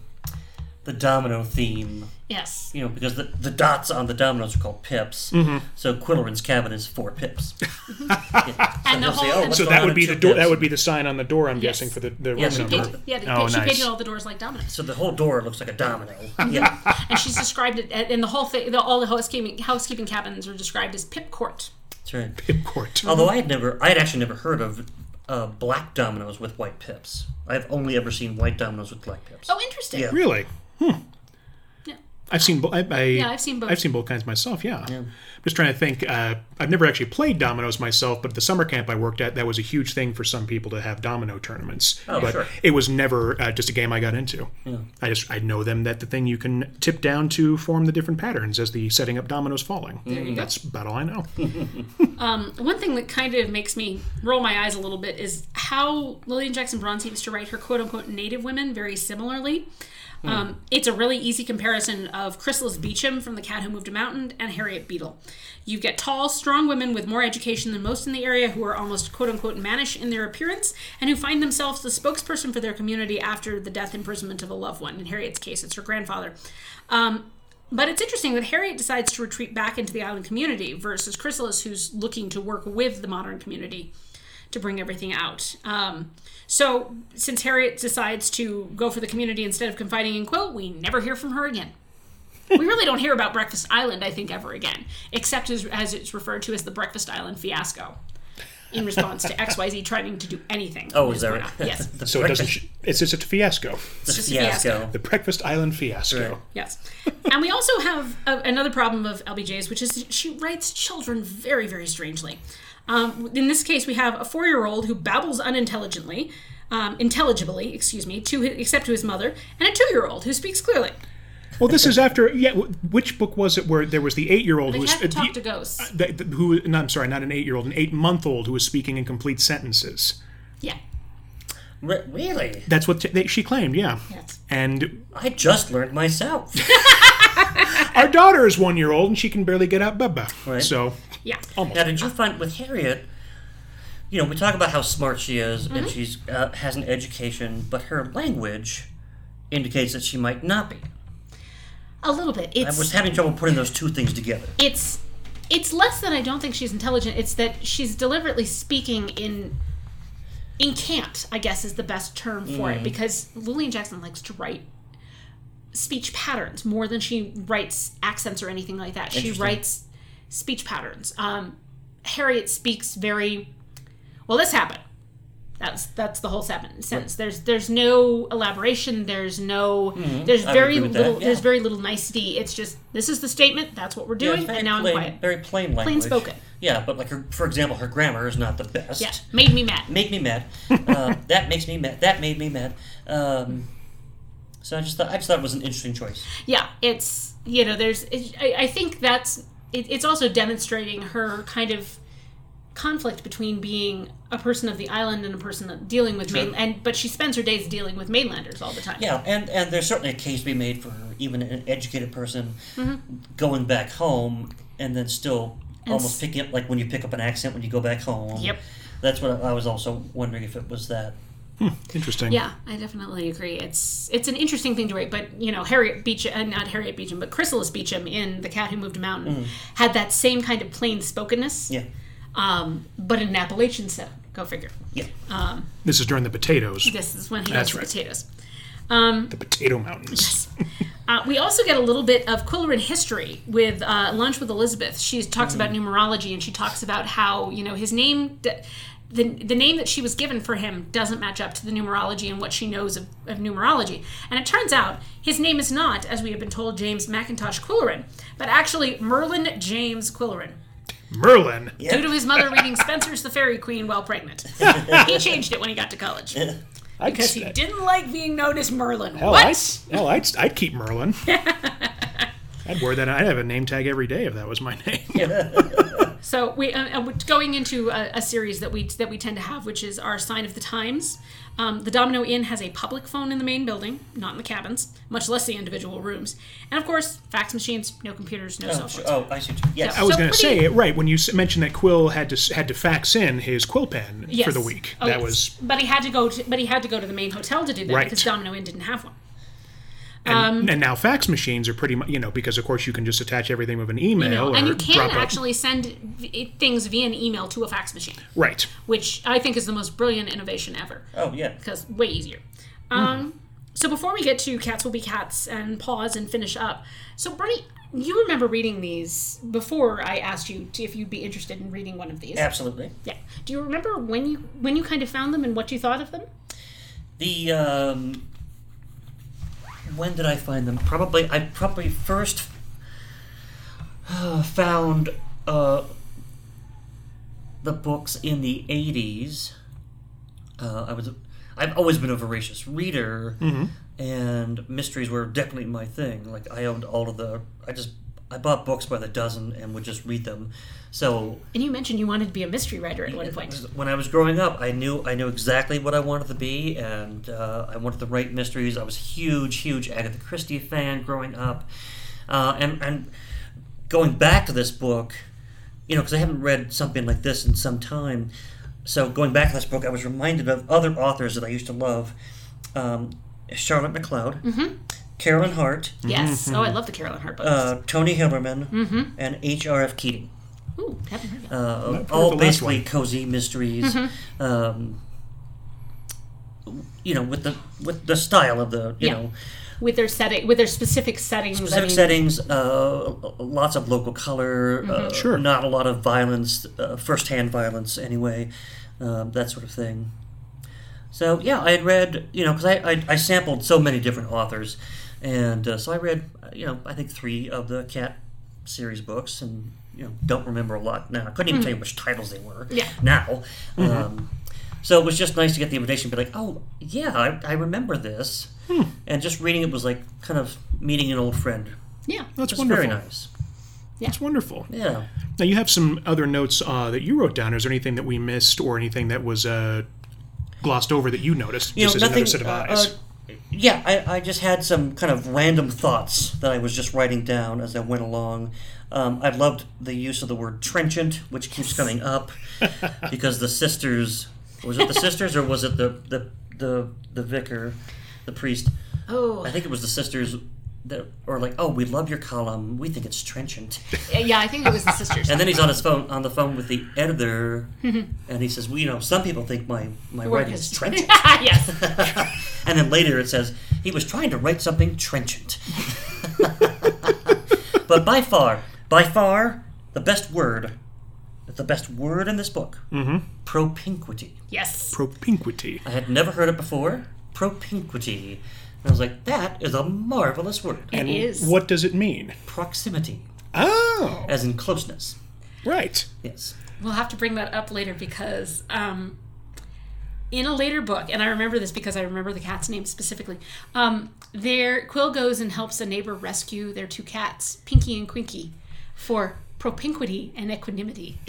Speaker 3: the domino theme.
Speaker 1: Yes.
Speaker 3: You know, because the, the dots on the dominoes are called pips. Mm-hmm. So Qwilleran's cabin is four pips. Yeah.
Speaker 1: And the
Speaker 3: they'll say,
Speaker 1: whole-
Speaker 3: "Oh,
Speaker 2: so that would be the door. That would be the sign on the door. I'm
Speaker 1: Yes.
Speaker 2: guessing for the the
Speaker 3: Yes,
Speaker 2: room
Speaker 3: she
Speaker 2: number.
Speaker 3: did.
Speaker 1: Yeah,
Speaker 2: Oh,
Speaker 1: she
Speaker 2: nice.
Speaker 1: painted all the doors like dominoes.
Speaker 3: So the whole door looks like a domino. Mm-hmm. Yeah.
Speaker 1: and she's described it in the whole thing the, all the housekeeping housekeeping cabins are described as pip court
Speaker 3: That's right.
Speaker 2: Pip court. Mm-hmm.
Speaker 3: Although I had never, I had actually never heard of uh, black dominoes with white pips. I've only ever seen white dominoes with black pips.
Speaker 1: oh interesting
Speaker 3: Yeah.
Speaker 2: Really? Hmm.
Speaker 1: Yeah.
Speaker 2: I've seen. bo- I, I,
Speaker 1: Yeah, I've seen both.
Speaker 2: I've seen both kinds myself. Yeah. I'm just trying to think. Uh, I've never actually played dominoes myself, but the summer camp I worked at, that was a huge thing for some people to have domino tournaments.
Speaker 3: Oh,
Speaker 2: but
Speaker 3: sure.
Speaker 2: it was never uh, just a game I got into. Yeah. I just I know them that the thing you can tip down to form the different patterns as the setting up dominoes falling. That's about all I know.
Speaker 1: um, one thing that kind of makes me roll my eyes a little bit is how lilian jackson braun seems to write her quote-unquote native women very similarly um, it's a really easy comparison of chrysalis beecham from the cat who moved a mountain and harriet beadle you get tall strong women with more education than most in the area who are almost quote-unquote mannish in their appearance and who find themselves the spokesperson for their community after the death imprisonment of a loved one. In harriet's case it's her grandfather. Um, but it's interesting that Harriet decides to retreat back into the island community versus Chrysalis, who's looking to work with the modern community to bring everything out. Um, so, since Harriet decides to go for the community instead of confiding in Qwill, we never hear from her again. we really don't hear about Breakfast Island, I think, ever again, except as, as it's referred to as the Breakfast Island fiasco. In response to XYZ trying to do anything.
Speaker 3: Oh, is
Speaker 1: his
Speaker 3: that
Speaker 1: point
Speaker 3: right?
Speaker 1: Yes.
Speaker 3: the
Speaker 2: So it doesn't. Sh- it's just a fiasco.
Speaker 3: the
Speaker 1: just a fiasco.
Speaker 3: fiasco.
Speaker 2: The Breakfast Island fiasco.
Speaker 3: Right.
Speaker 1: Yes. and we also have a, another problem of LBJ's, which is she writes children very, very strangely. Um, in this case, we have a four year old who babbles unintelligently, um, intelligibly, excuse me, to his, except to his mother, and a two year old who speaks clearly.
Speaker 2: Well, this is after. Yeah. Which book was it where there was the eight-year-old
Speaker 1: They
Speaker 2: who was
Speaker 1: have to
Speaker 2: uh,
Speaker 1: to ghosts.
Speaker 2: that, that- who no, I'm sorry, not an eight-year-old, an eight-month-old who was speaking in complete sentences.
Speaker 1: Yeah.
Speaker 3: Re- really?
Speaker 2: That's what t- they, she claimed, yeah.
Speaker 1: Yes.
Speaker 2: And
Speaker 3: I just learned myself.
Speaker 2: our daughter is one year old and she can barely get out Bubba.
Speaker 3: Right.
Speaker 2: So,
Speaker 1: Yeah.
Speaker 2: almost.
Speaker 3: now, did you find with Harriet? You know, we talk about how smart she is
Speaker 1: Mm-hmm.
Speaker 3: and she's uh, has an education, but her language indicates that she might not be.
Speaker 1: A little bit.
Speaker 3: I was having trouble putting those two things together.
Speaker 1: it's it's less that I don't think she's intelligent. It's that she's deliberately speaking in in cant. I guess is the best term for it because Lilian Jackson likes to write speech patterns more than she writes accents or anything like that. She writes speech patterns. Um, Harriet speaks very well. This happened. That's that's the whole seven sentence. There's there's no elaboration. There's no there's
Speaker 3: Mm-hmm. I
Speaker 1: very
Speaker 3: agree with that,
Speaker 1: little
Speaker 3: yeah.
Speaker 1: there's very little nicety. It's just this is the statement. That's what we're doing,
Speaker 3: very
Speaker 1: and now
Speaker 3: plain,
Speaker 1: I'm quiet.
Speaker 3: Very plain language.
Speaker 1: Plain spoken.
Speaker 3: Yeah, but like her, for example, her grammar is not the best.
Speaker 1: Yeah, made me mad.
Speaker 3: Make me mad. uh, that makes me mad. That made me mad. Um, so I just thought I just thought it was an interesting choice.
Speaker 1: Yeah, it's you know there's it, I, I think that's it, it's also demonstrating her kind of conflict between being a person of the island and a person dealing with
Speaker 3: Sure.
Speaker 1: main and but she spends her days dealing with mainlanders all the time.
Speaker 3: Yeah, and and there's certainly a case to be made for even an educated person
Speaker 1: Mm-hmm.
Speaker 3: going back home and then still almost
Speaker 1: s-
Speaker 3: picking up like when you pick up an accent when you go back home.
Speaker 1: Yep.
Speaker 3: That's what I was also wondering if it was that.
Speaker 2: Interesting.
Speaker 1: Yeah, I definitely agree. It's it's an interesting thing to write, but you know, Harriet Beecham, uh, not Harriet Beecham, but Chrysalis Beecham in The Cat Who Moved a Mountain had that same kind of plain spokenness,
Speaker 3: Yeah.
Speaker 1: um, but in an Appalachian set. Go figure.
Speaker 3: Yeah.
Speaker 2: Um, This is during the potatoes,
Speaker 1: This is when he
Speaker 2: That's
Speaker 1: has the
Speaker 2: right.
Speaker 1: potatoes. Um,
Speaker 2: the potato mountains.
Speaker 1: Uh, we also get a little bit of Qwilleran history with uh, Lunch with Elizabeth. She talks about numerology and she talks about how you know his name, d- the the name that she was given for him doesn't match up to the numerology and what she knows of, of numerology. And it turns out his name is not, as we have been told, James Mackintosh Qwilleran, but actually Merlin James Qwilleran.
Speaker 2: Merlin.
Speaker 1: Due to his mother reading Spenser's the Faerie Queene while pregnant, he changed it when he got to college
Speaker 2: I'd,
Speaker 1: because he didn't like being known as Merlin.
Speaker 2: hell,
Speaker 1: what?
Speaker 2: I'd, hell, I'd, I'd keep Merlin. I'd wear that. I'd have a name tag every day if that was my name.
Speaker 1: So we uh, uh, going into a, a series that we that we tend to have, which is our sign of the times. Um, the Domino Inn has a public phone in the main building, not in the cabins, much less the individual rooms, and of course, fax machines, no computers, no
Speaker 3: Oh,
Speaker 1: cell
Speaker 3: sure.
Speaker 1: phones.
Speaker 3: oh I see. what you- Yes.
Speaker 2: I was
Speaker 1: So
Speaker 2: going to
Speaker 1: pretty-
Speaker 2: say right when you mentioned that Qwill had to had to fax in his quill pen
Speaker 1: Yes.
Speaker 2: for the week.
Speaker 1: Oh,
Speaker 2: that
Speaker 1: yes.
Speaker 2: was
Speaker 1: But he had to go. To, but he had to go to the main hotel to do that
Speaker 2: Right.
Speaker 1: because Domino Inn didn't have one.
Speaker 2: And, and now fax machines are pretty much you know because of course you can just attach everything with an email
Speaker 1: You know,
Speaker 2: or
Speaker 1: and you can
Speaker 2: drop a-
Speaker 1: actually send v- things via an email to a fax machine,
Speaker 2: right.
Speaker 1: which I think is the most brilliant innovation ever.
Speaker 3: oh yeah.
Speaker 1: because way easier. Um, so before we get to cats will be cats and pause and finish up, so Bernie, you remember reading these before I asked you to, if you'd be interested in reading one of these.
Speaker 3: Absolutely.
Speaker 1: Yeah. Do you remember when you when you kind of found them and what you thought of them?
Speaker 3: The um, when did I find them? Probably I probably first uh, found uh, the books in the eighties. Uh, I was I've always been a voracious reader, and mysteries were definitely my thing. Like I owned all of the. I just I bought books by the dozen and would just read them. So
Speaker 1: And you mentioned you wanted to be a mystery writer at one point.
Speaker 3: when I was growing up, I knew I knew exactly what I wanted to be, and uh, I wanted to write mysteries. I was a huge, huge Agatha Christie fan growing up, uh, and and going back to this book, you know, because I haven't read something like this in some time. So going back to this book, I was reminded of other authors that I used to love, um, Charlotte MacLeod, Carolyn Hart,
Speaker 1: Yes. Oh, I love the Carolyn Hart books.
Speaker 3: uh, Tony Hillerman, and H.R.F. Keating.
Speaker 1: Ooh, haven't heard that.
Speaker 3: Uh, all basically
Speaker 2: one.
Speaker 3: cozy mysteries. Um, you know, with the with the style of the you
Speaker 1: Yeah.
Speaker 3: know
Speaker 1: with their setting, with their specific settings. I
Speaker 3: specific
Speaker 1: mean,
Speaker 3: settings, uh, lots of local color,
Speaker 1: Mm-hmm.
Speaker 3: uh,
Speaker 2: Sure.
Speaker 3: not a lot of violence, uh, first-hand violence anyway, um, that sort of thing. So yeah, I had read you know because I, I I sampled so many different authors, and uh, so I read uh, you know I think three of the cat series books and you know don't remember a lot now. I couldn't even tell you which titles they were.
Speaker 1: Mm. Yeah.
Speaker 3: Now. Um, so it was just nice to get the invitation, and be like, "Oh, yeah, I, I remember this," and just reading it was like kind of meeting an old friend.
Speaker 1: Yeah.
Speaker 2: That's wonderful.
Speaker 3: very nice.
Speaker 2: That's wonderful.
Speaker 3: Yeah.
Speaker 2: Now you have some other notes uh, that you wrote down. Is there anything that we missed or anything that was uh, glossed over that you noticed
Speaker 3: you
Speaker 2: just
Speaker 3: know,
Speaker 2: as
Speaker 3: nothing.
Speaker 2: another set of
Speaker 3: uh,
Speaker 2: eyes.
Speaker 3: uh, yeah, I, I just had some kind of random thoughts that I was just writing down as I went along. Um, I loved the use of the word trenchant, which keeps coming up because the sisters was it the sisters or was it the the the, the vicar, the priest?
Speaker 1: Oh,
Speaker 3: I think it was the sisters that or like, oh, we love your column. We think it's trenchant.
Speaker 1: yeah, I think it was the sisters.
Speaker 3: And then he's on his phone on the phone with the editor, and he says, "Well, you know, some people think my my
Speaker 1: Work
Speaker 3: writing is
Speaker 1: is-
Speaker 3: trenchant."
Speaker 1: yes.
Speaker 3: and then later it says he was trying to write something trenchant. but by far, by far, the best word, the best word in this book, mm-hmm. propinquity.
Speaker 1: Yes.
Speaker 2: Propinquity.
Speaker 3: I had never heard it before. Propinquity. And I was like, that is a marvelous word.
Speaker 1: It is.
Speaker 2: What does it mean?
Speaker 3: Proximity,
Speaker 2: Oh,
Speaker 3: as in closeness.
Speaker 2: right.
Speaker 3: Yes.
Speaker 1: We'll have to bring that up later because um, in a later book, and I remember this because I remember the cat's name specifically. Um, there, Qwill goes and helps a neighbor rescue their two cats, Pinky and Quinky, for propinquity and equanimity.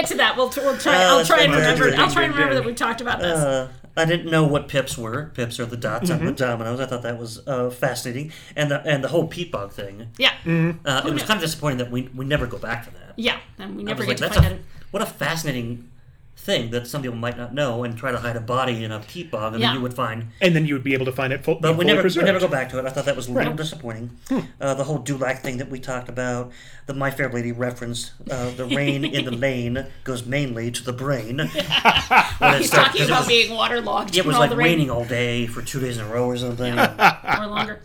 Speaker 1: when we get to that, we'll, we'll try.
Speaker 3: Oh,
Speaker 1: I'll try and remember.
Speaker 3: good,
Speaker 1: I'll try and
Speaker 3: good,
Speaker 1: remember
Speaker 3: good.
Speaker 1: that we talked about this.
Speaker 3: Uh, I didn't know what pips were. Pips are the dots
Speaker 2: Mm-hmm.
Speaker 3: on the dominoes. I thought that was uh, fascinating, and the and the whole peat bog thing.
Speaker 1: yeah,
Speaker 3: Uh, it was
Speaker 1: knew?
Speaker 3: kind of disappointing that we we never go back to that.
Speaker 1: yeah, and we never get
Speaker 3: like,
Speaker 1: to
Speaker 3: that's
Speaker 1: find
Speaker 3: a
Speaker 1: out.
Speaker 3: what a fascinating thing that some people might not know and try to hide a body in a peat bog, and
Speaker 1: Yeah.
Speaker 3: then you would find.
Speaker 2: And then you would be able to find it full,
Speaker 3: But we
Speaker 2: fully
Speaker 3: never we never go back to it. I thought that was a little
Speaker 2: Right.
Speaker 3: disappointing. Uh, the whole Dulac thing that we talked about, the My Fair Lady reference, uh, the rain in the lane goes mainly to the brain. When it
Speaker 1: He's
Speaker 3: started-
Speaker 1: talking
Speaker 3: 'cause it
Speaker 1: about
Speaker 3: was-
Speaker 1: being waterlogged.
Speaker 3: It was
Speaker 1: all
Speaker 3: like
Speaker 1: the rain.
Speaker 3: raining all day for two days in a row or something.
Speaker 1: or longer.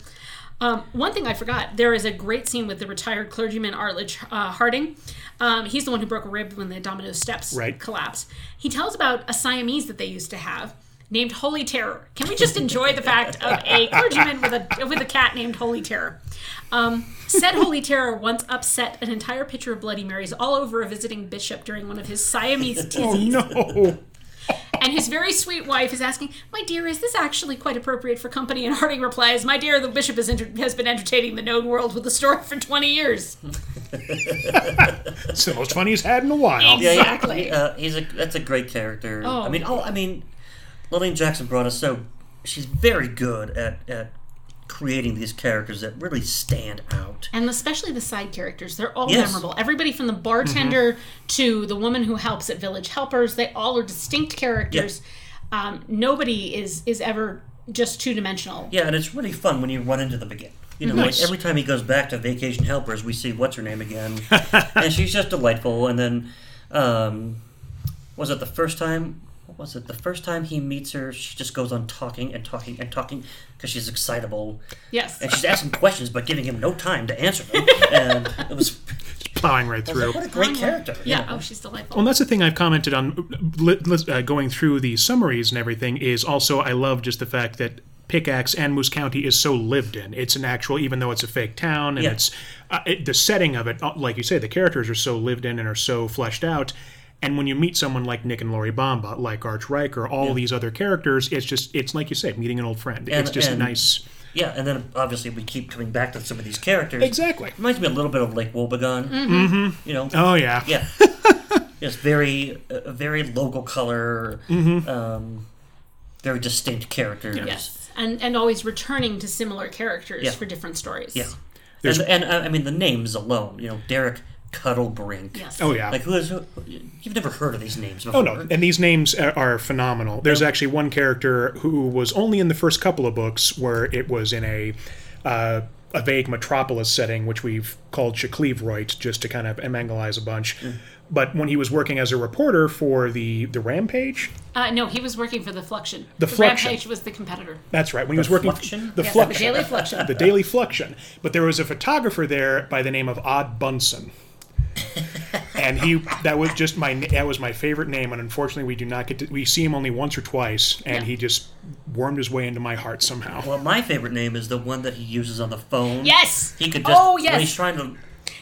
Speaker 1: Um, one thing I forgot: there is a great scene with the retired clergyman Artledge uh, Harding. Um, he's the one who broke a rib when the domino steps
Speaker 2: Right.
Speaker 1: collapsed. He tells about a Siamese that they used to have named Holy Terror. Can we just enjoy the fact of a clergyman with a with a cat named Holy Terror? Um, said Holy Terror once upset an entire pitcher of Bloody Marys all over a visiting bishop during one of his Siamese
Speaker 2: Oh no!
Speaker 1: And his very sweet wife is asking, "My dear, is this actually quite appropriate for company?" And Harding replies, "My dear, the bishop has, enter- has been entertaining the known world with the story for twenty years."
Speaker 2: It's the most funny he's had in a while.
Speaker 3: Yeah, yeah.
Speaker 1: Exactly.
Speaker 3: He, uh, he's a that's a great character.
Speaker 1: Oh.
Speaker 3: I mean, oh, I mean, Lilian Jackson brought us so she's very good at at creating these characters that really stand out.
Speaker 1: And especially the side characters, they're all
Speaker 3: Yes.
Speaker 1: memorable. Everybody from the bartender to the woman who helps at Village Helpers, they all are distinct characters. Um, nobody is is ever just two dimensional.
Speaker 3: Yeah, and it's really fun when you run into them again. You know,
Speaker 2: Nice.
Speaker 3: like every time he goes back to Vacation Helpers, we see what's her name again, and she's just delightful. And then, um, was it the first time? What was it? The first time he meets her, she just goes on talking and talking and talking because she's excitable,
Speaker 1: Yes.
Speaker 3: and she's asking questions but giving him no time to answer them. and it was
Speaker 2: Plowing right through.
Speaker 3: like, what a great character. you
Speaker 1: Yeah.
Speaker 3: know?
Speaker 1: Oh, she's delightful.
Speaker 2: Well, that's the thing I've commented on li- li- uh, going through the summaries and everything is also I love just the fact that Pickax and Moose County is so lived in. It's an actual, even though it's a fake town, and
Speaker 3: Yeah.
Speaker 2: it's uh, it, the setting of it, uh, like you say, the characters are so lived in and are so fleshed out. And when you meet someone like Nick and Lori Bamba, like Arch Riker, all these other characters, it's just it's like you say, meeting an old friend. it's just
Speaker 3: and-
Speaker 2: nice.
Speaker 3: Yeah, and then obviously we keep coming back to some of these characters.
Speaker 2: Exactly.
Speaker 3: Reminds me a little bit of Lake Wobegon. Mm-hmm. You know,
Speaker 2: Oh yeah.
Speaker 3: Yeah. It's very, uh, very local color,
Speaker 2: Mm-hmm.
Speaker 3: um, very distinct characters.
Speaker 1: yes. And and always returning to similar characters
Speaker 3: Yeah.
Speaker 1: for different stories.
Speaker 3: Yeah. And, and uh, I mean, the names alone, you know, Derek Cuttlebrink.
Speaker 1: Yes.
Speaker 2: Oh yeah.
Speaker 3: Like, who is, who, you've never heard of these names
Speaker 2: Oh
Speaker 3: before.
Speaker 2: no, and these names are, are phenomenal. There's actually one character who was only in the first couple of books, where it was in a uh, a vague metropolis setting, which we've called Shacleveroit, just to kind of emangalize a bunch. But when he was working as a reporter for the the Rampage,
Speaker 1: Uh, no, he was working for the Fluxion.
Speaker 2: The Fluxion.
Speaker 1: Rampage was the competitor.
Speaker 2: that's right. When he was working
Speaker 3: Fluxion?
Speaker 2: the
Speaker 1: Yes,
Speaker 2: Fluxion,
Speaker 1: the Daily Fluxion.
Speaker 2: the Daily Fluxion. But there was a photographer there by the name of Odd Bunsen. and he that was just my that was my favorite name and unfortunately we do not get to we see him only once or twice and
Speaker 1: Yeah.
Speaker 2: he just wormed his way into my heart somehow
Speaker 3: Well, my favorite name is the one that he uses on the phone.
Speaker 1: Yes.
Speaker 3: He could just,
Speaker 1: Oh
Speaker 3: when he's trying to,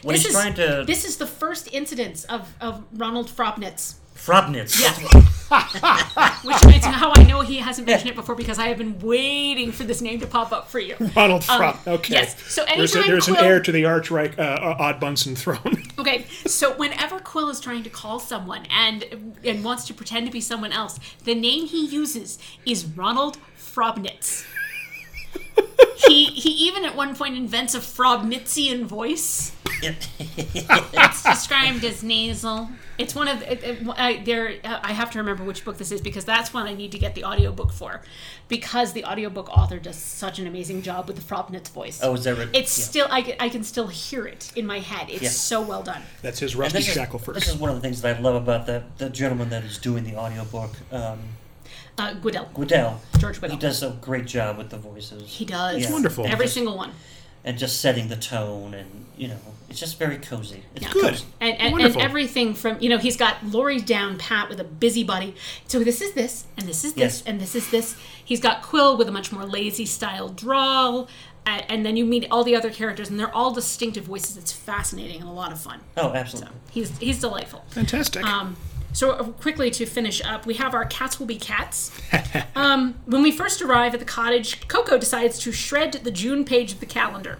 Speaker 3: when
Speaker 1: This
Speaker 3: he's
Speaker 1: is
Speaker 3: trying to
Speaker 1: this is the first incidence of of Ronald Frobnitz.
Speaker 3: Frobnitz.
Speaker 1: Yes.
Speaker 3: That's
Speaker 1: Which is how I know he hasn't mentioned it before because I have been waiting for this name to pop up for you.
Speaker 2: Ronald Frop. okay.
Speaker 1: Um, yes. So
Speaker 2: there's, a,
Speaker 1: anytime
Speaker 2: there's an heir to the Archreich uh, Odd Bunsen throne.
Speaker 1: Okay, so whenever Qwill is trying to call someone and and wants to pretend to be someone else, the name he uses is Ronald Frobnitz. he he even at one point invents a Frobnitzian voice. It's described as nasal. It's one of it, it, I, there. I have to remember which book this is because that's one I need to get the audiobook for, because the audiobook author does such an amazing job with the Frobnitz voice.
Speaker 3: Oh, is that right?
Speaker 1: It's
Speaker 3: Yeah.
Speaker 1: still I, can- I can still hear it in my head. It's
Speaker 3: Yeah.
Speaker 1: so well done.
Speaker 2: That's his
Speaker 3: And
Speaker 2: Rusty
Speaker 3: this is, this is one of the things that I love about the, the gentleman that is doing the audiobook, um,
Speaker 1: Uh, Guidall,
Speaker 3: Guidall.
Speaker 1: George Guidall.
Speaker 3: He does a great job with the voices.
Speaker 1: He does.
Speaker 3: Yeah.
Speaker 2: Wonderful.
Speaker 1: Every
Speaker 3: Just-
Speaker 1: single one.
Speaker 3: and just setting the tone, and you know, it's just very cozy. It's
Speaker 1: Yeah.
Speaker 2: Good.
Speaker 1: And, and, and everything from, you know, he's got Lori down pat with a busybody. So this is this, and this is this,
Speaker 3: Yes.
Speaker 1: and this is this. He's got Qwill with a much more lazy style drawl. Uh, and then you meet all the other characters, and they're all distinctive voices. It's fascinating and a lot of fun.
Speaker 3: Oh, absolutely.
Speaker 1: He's he's delightful.
Speaker 2: Fantastic.
Speaker 1: Um, so uh, quickly to finish up, we have our cats will be cats. um, when we first arrive at the cottage, Koko decides to shred the June page of the calendar.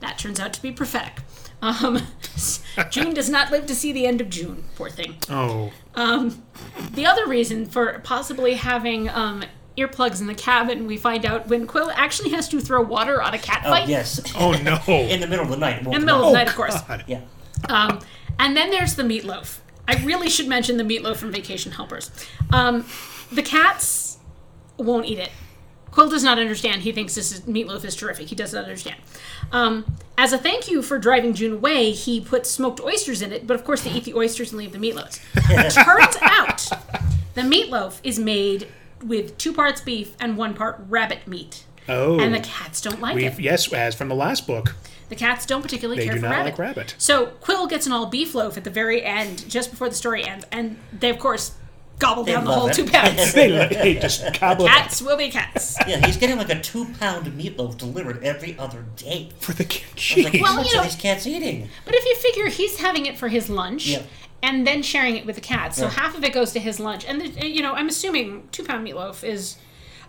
Speaker 1: That turns out to be prophetic. Um, June does not live to see the end of June. Poor thing.
Speaker 2: oh.
Speaker 1: The other reason for possibly having um, earplugs in the cabin, we find out when Qwill actually has to throw water on a cat
Speaker 3: Oh,
Speaker 1: fight
Speaker 3: yes.
Speaker 2: Oh no.
Speaker 3: In the middle of the night.
Speaker 1: in the middle of the night, of course.
Speaker 2: God.
Speaker 3: Yeah.
Speaker 1: Um, and then there's the meatloaf. I really should mention the meatloaf from Vacation Helpers. Um, the cats won't eat it. Qwill does not understand. He thinks this is meatloaf is terrific. He does not understand. Um, as a thank you for driving June away, he puts smoked oysters in it, but of course they eat the oysters and leave the meatloaf. Turns out the meatloaf is made with two parts beef and one part rabbit meat.
Speaker 2: Oh.
Speaker 1: And the cats don't like it.
Speaker 2: yes, as from the last book,
Speaker 1: The cats don't particularly
Speaker 2: they
Speaker 1: care
Speaker 2: do
Speaker 1: for
Speaker 2: not
Speaker 1: rabbit.
Speaker 2: like rabbit.
Speaker 1: So Qwill gets an all beef loaf at the very end, just before the story ends, and they of course gobble down the whole
Speaker 3: it.
Speaker 1: two pounds.
Speaker 2: They, they just cobble it up
Speaker 1: cats will be cats.
Speaker 3: Yeah, he's getting like a two pound meatloaf delivered every other day.
Speaker 2: for the
Speaker 3: I was like,
Speaker 1: Well,
Speaker 3: much
Speaker 1: you know-
Speaker 3: are these cats eating?
Speaker 1: But if you figure he's having it for his lunch.
Speaker 3: Yeah.
Speaker 1: And then sharing it with the cats, so
Speaker 3: Right.
Speaker 1: half of it goes to his lunch, and the, you know I'm assuming two pound meatloaf is.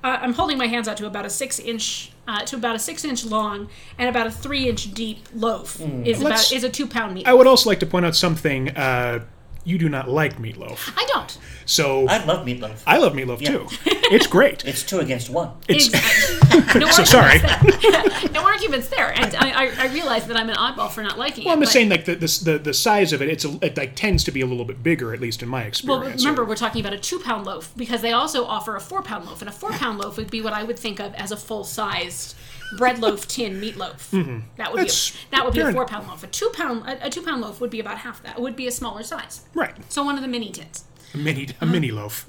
Speaker 1: Uh, I'm holding my hands out to about a six inch, uh, to about a six inch long and about a three inch deep loaf is
Speaker 2: Let's-
Speaker 1: about is a two pound meatloaf.
Speaker 2: I would also like to point out something. Uh, you do not like meatloaf,
Speaker 1: I don't.
Speaker 2: so
Speaker 3: I love meatloaf.
Speaker 2: I love meatloaf
Speaker 3: Yeah.
Speaker 2: too. It's great.
Speaker 3: It's two against one.
Speaker 2: It's
Speaker 1: Exactly. no
Speaker 2: so
Speaker 1: arguments
Speaker 2: sorry.
Speaker 1: there. no arguments there. And I, I, I realize that I'm an oddball for not liking
Speaker 2: Well,
Speaker 1: it.
Speaker 2: I'm just saying like the, the the the size of it. It's a, it like tends to be a little bit bigger, at least in my experience.
Speaker 1: Well,
Speaker 2: experience.
Speaker 1: remember, we're talking about a two pound loaf because they also offer a four pound loaf. And a four pound loaf would be what I would think of as a full sized bread loaf tin meatloaf. That would
Speaker 2: Mm-hmm. That's
Speaker 1: be a, that would be a four pound loaf. A two pound a, a two pound loaf would be about half that. It would be a smaller size.
Speaker 2: right,
Speaker 1: So one of the mini tins.
Speaker 2: a mini a mini loaf,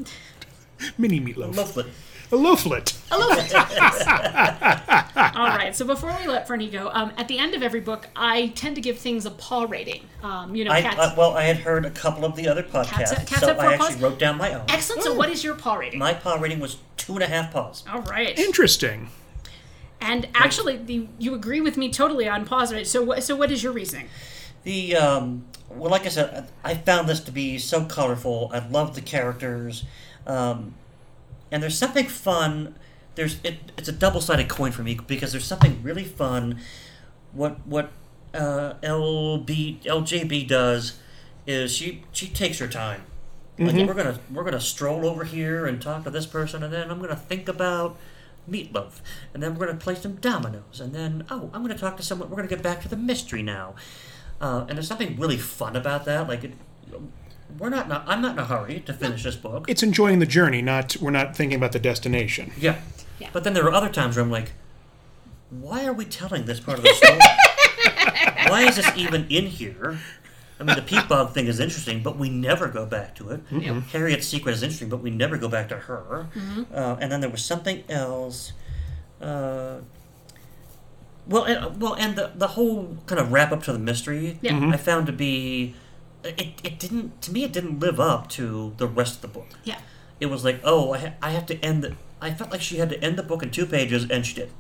Speaker 2: mini meatloaf,
Speaker 3: Loaflet.
Speaker 2: a loaflet.
Speaker 1: A loaflet. All right. So before we let Bernie go, um, at the end of every book, I tend to give things a paw rating. Um, you know,
Speaker 3: I,
Speaker 1: cats.
Speaker 3: uh, well, I had heard a couple of the other podcasts,
Speaker 1: cats
Speaker 3: so
Speaker 1: have four
Speaker 3: I actually
Speaker 1: paws?
Speaker 3: wrote down my own.
Speaker 1: Excellent. So what is your paw rating?
Speaker 3: My paw rating was two and a half paws.
Speaker 1: All right.
Speaker 2: Interesting.
Speaker 1: And actually, the, you agree with me totally on positive. So, what, so what is your reasoning?
Speaker 3: The um, well, like I said, I I found this to be so colorful. I love the characters, um, and there's something fun. There's it, it's a double sided coin for me because there's something really fun. What what uh, LB LJB does is she she takes her time. Like we're gonna we're gonna stroll over here and talk to this person, and then I'm gonna think about meatloaf, and then we're gonna play some dominoes, and then oh, I'm gonna talk to someone. We're gonna get back to the mystery now, uh, and there's something really fun about that. Like it, we're not. in a- I'm not in a hurry to finish this book.
Speaker 2: It's enjoying the journey, not we're not thinking about the destination.
Speaker 3: Yeah.
Speaker 1: Yeah.
Speaker 3: But then there are other times where I'm like, why are we telling this part of the story? why is this even in here? I mean, the peat bog thing is interesting, but we never go back to it. Harriet's secret is interesting, but we never go back to her. Uh, and then there was something else. Uh, well, and, well, and the the whole kind of wrap up to the mystery,
Speaker 1: Yeah. Mhm.
Speaker 3: I found to be, it, it didn't to me it didn't live up to the rest of the book
Speaker 1: Yeah.
Speaker 3: it was like, oh, I, ha- I have to end the. I felt like she had to end the book in two pages, and she did.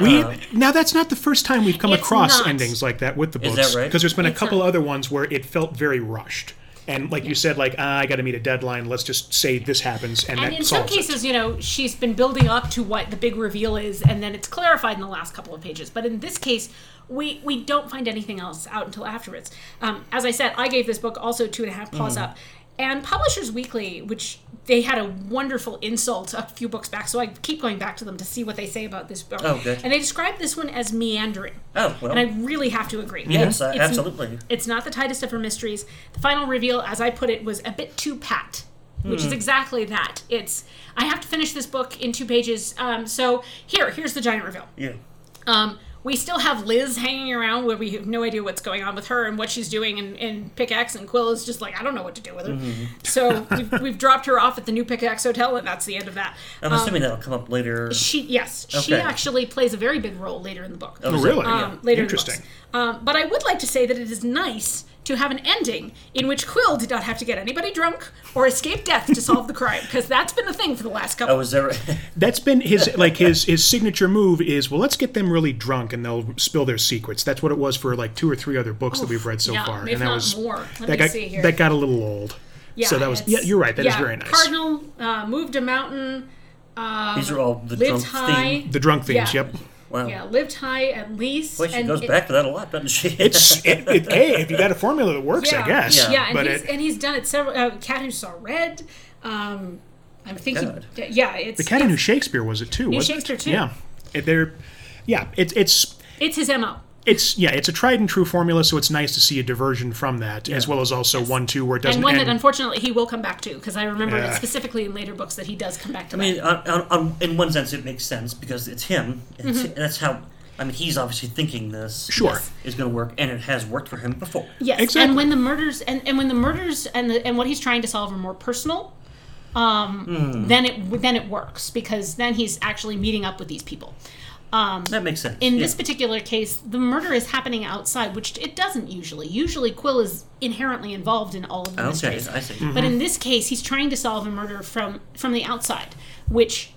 Speaker 2: We now that's not the first time we've come across
Speaker 1: not.
Speaker 2: endings like that with the
Speaker 3: Is
Speaker 2: books.
Speaker 3: that right?
Speaker 2: Because there's been a couple
Speaker 1: not.
Speaker 2: other ones where it felt very rushed, and like you said, like ah, I got to meet a deadline. Let's just say this happens, and,
Speaker 1: And
Speaker 2: that
Speaker 1: in some
Speaker 2: solves it.
Speaker 1: cases, you know, she's been building up to what the big reveal is, and then it's clarified in the last couple of pages. But in this case, we we don't find anything else out until afterwards. Um, as I said, I gave this book also two and a half paws
Speaker 2: Mm.
Speaker 1: up. And Publishers Weekly, which they had a wonderful insult a few books back, so I keep going back to them to see what they say about this book.
Speaker 3: Oh, good.
Speaker 1: And they described this one as meandering.
Speaker 3: Oh, well.
Speaker 1: And I really have to agree.
Speaker 3: Yes,
Speaker 1: It's- it's-
Speaker 3: absolutely.
Speaker 1: It's not the tightest of her mysteries. The final reveal, as I put it, was a bit too pat, which
Speaker 3: Hmm.
Speaker 1: is exactly that. It's I have to finish this book in two pages. Um, so here, here's the giant reveal.
Speaker 3: yeah.
Speaker 1: Um, we still have Liz hanging around where we have no idea what's going on with her and what she's doing in, in Pickax, and Qwill is just like, I don't know what to do with her.
Speaker 3: Mm-hmm.
Speaker 1: So we've, we've dropped her off at the new Pickax Hotel, and that's the end of that.
Speaker 3: I'm assuming that'll come up later.
Speaker 1: She yes, she actually plays a very big role later in the book.
Speaker 3: Oh,
Speaker 2: Oh, really?
Speaker 1: Um, later
Speaker 2: Interesting.
Speaker 1: in. Um, but I would like to say that it is nice to have an ending in which Qwill did not have to get anybody drunk or escape death to solve the crime, because that's been the thing for the last couple.
Speaker 3: Oh, is there?
Speaker 2: That's been his like his his signature move is well let's get them really drunk and they'll spill their secrets. That's what it was for like two or three other books that we've read so
Speaker 1: yeah,
Speaker 2: far,
Speaker 1: if
Speaker 2: and that
Speaker 1: not
Speaker 2: was
Speaker 1: more. Let
Speaker 2: that
Speaker 1: me
Speaker 2: got
Speaker 1: see here.
Speaker 2: that got a little old.
Speaker 1: yeah,
Speaker 2: so that was yeah you're right That is
Speaker 1: yeah,
Speaker 2: very nice.
Speaker 1: Cardinal uh, moved a mountain.
Speaker 3: These are all the drunk
Speaker 1: high.
Speaker 3: theme.
Speaker 2: The drunk themes.
Speaker 1: Yeah.
Speaker 2: Yep.
Speaker 3: Wow.
Speaker 1: Yeah, lived high at least.
Speaker 3: Boy, she
Speaker 1: and
Speaker 3: goes
Speaker 1: it-
Speaker 3: back to that a lot, doesn't she?
Speaker 2: It's it, it, hey if you got a formula that works
Speaker 1: Yeah,
Speaker 2: I guess.
Speaker 3: Yeah.
Speaker 1: yeah, and
Speaker 2: but
Speaker 1: he's
Speaker 2: it,
Speaker 1: and he's done it several. Uh, Cat who saw red. Um, I think
Speaker 3: God.
Speaker 1: he, yeah, it's
Speaker 2: the cat who knew Shakespeare was it too? wasn't
Speaker 1: Shakespeare,
Speaker 2: it?
Speaker 1: too.
Speaker 2: Yeah. It, they're yeah it's it's
Speaker 1: it's his mo.
Speaker 2: It's yeah it's a tried and true formula so it's nice to see a diversion from that as well as also one two where it doesn't
Speaker 1: and one
Speaker 2: end.
Speaker 1: that unfortunately he will come back to because I remember
Speaker 2: Yeah.
Speaker 1: specifically in later books that he does come back to.
Speaker 3: I mean, on, on, on, in one sense, it makes sense because it's him. It's,
Speaker 1: Mm-hmm.
Speaker 3: That's how. I mean, he's obviously thinking this.
Speaker 2: Sure.
Speaker 3: Is going to work, and it has worked for him before.
Speaker 1: yes,
Speaker 2: Exactly.
Speaker 1: and when the murders and, and when the murders and the, and what he's trying to solve are more personal, um,
Speaker 3: Hmm.
Speaker 1: then it then it works because then he's actually meeting up with these people. Um,
Speaker 3: That makes sense.
Speaker 1: in
Speaker 3: yeah.
Speaker 1: this particular case, the murder is happening outside, which it doesn't usually. Usually, Qwill is inherently involved in all of the
Speaker 3: Okay,
Speaker 1: mysteries.
Speaker 3: I see.
Speaker 1: But in this case, he's trying to solve a murder from from the outside, which,